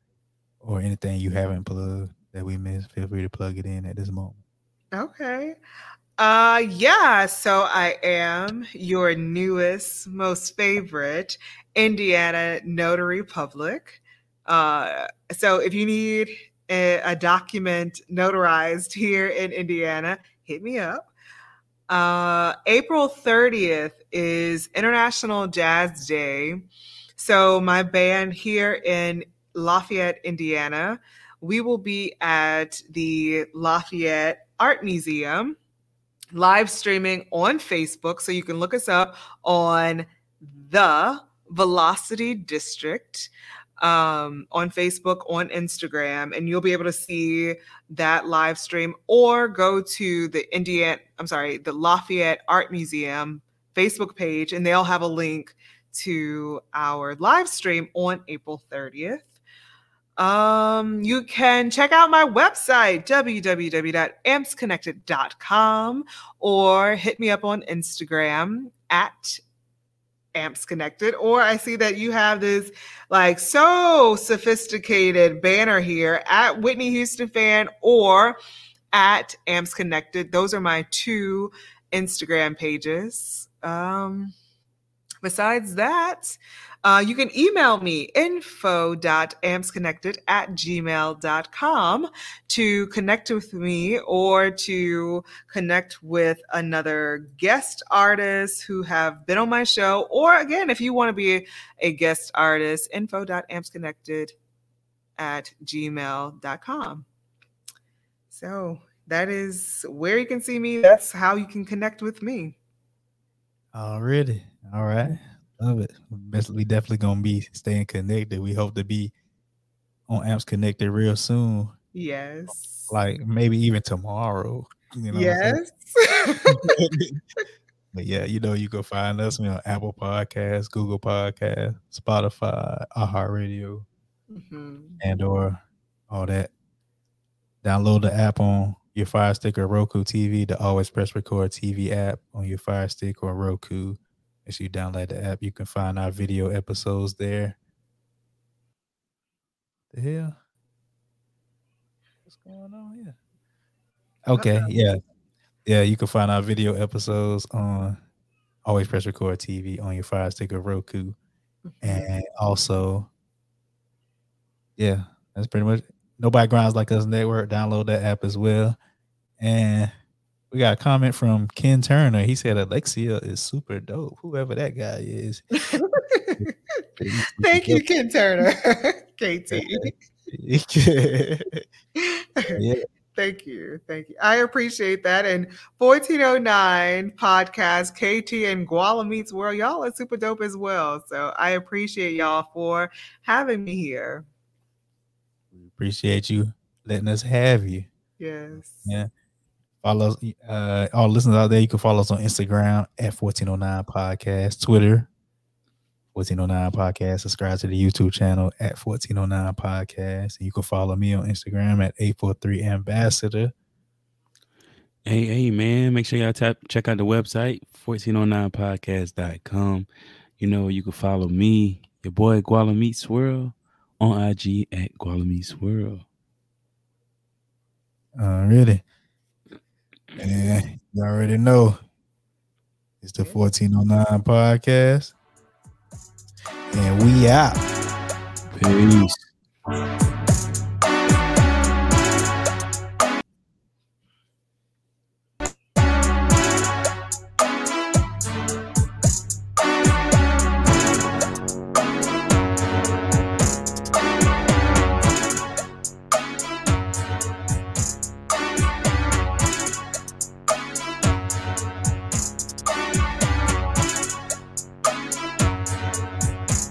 or anything you haven't plugged that we missed, feel free to plug it in at this moment. Okay. Uh yeah, so I am your newest, most favorite Indiana notary public. Uh so if you need a, a document notarized here in Indiana, hit me up. Uh April 30th is International Jazz Day. So my band here in Lafayette, Indiana. We will be at the Lafayette Art Museum live streaming on Facebook. So you can look us up on the Velocity District um, on Facebook, on Instagram, and you'll be able to see that live stream or go to the Indiana, I'm sorry, the Lafayette Art Museum Facebook page, and they'll have a link to our live stream on April 30th. Um, you can check out my website, www.ampsconnected.com, or hit me up on Instagram at amps connected or i see that you have this like so sophisticated banner here at whitney houston fan or at amps connected. Those are my two instagram pages. Um besides that uh, you can email me info.ampsconnected at gmail.com to connect with me or to connect with another guest artist who have been on my show. Or again, if you want to be a guest artist, info.ampsconnected at gmail.com. So that is where you can see me. That's how you can connect with me. Already. All right. Love it. We definitely gonna be staying connected. We hope to be on Amps Connected real soon. Yes. Like maybe even tomorrow. You know yes. but yeah, you know, you can find us on Apple Podcasts, Google Podcasts, Spotify, iHeartRadio, mm-hmm. and or all that. Download the app on your Fire Stick or Roku TV, the Always Press Record TV app on your Fire Stick or Roku. As you download the app, you can find our video episodes there. The hell? What's going on here? Okay, yeah. Yeah, you can find our video episodes on Always Press Record TV on your Fire Stick or Roku. Mm-hmm. And also, yeah, that's pretty much Nobody Grinds Like Us Network. Download that app as well. And we got a comment from Ken Turner. He said Alexia is super dope. Whoever that guy is. Thank you, Ken Turner. KT. yeah. Thank you. Thank you. I appreciate that. And 1409 podcast, KT and Guala Meets World, y'all are super dope as well. So I appreciate y'all for having me here. We appreciate you letting us have you. Yes. Yeah. Follow us, uh all listeners out there. You can follow us on Instagram at 1409 Podcast, Twitter 1409 Podcast. Subscribe to the YouTube channel at 1409 Podcast. And you can follow me on Instagram at 843 Ambassador. Hey, hey, man, make sure y'all tap, check out the website, 1409podcast.com. You know, you can follow me, your boy Guala Meets World, on IG at Guala Meets World. Already. Yeah, you already know. It's the 1409 podcast. And we out. Peace.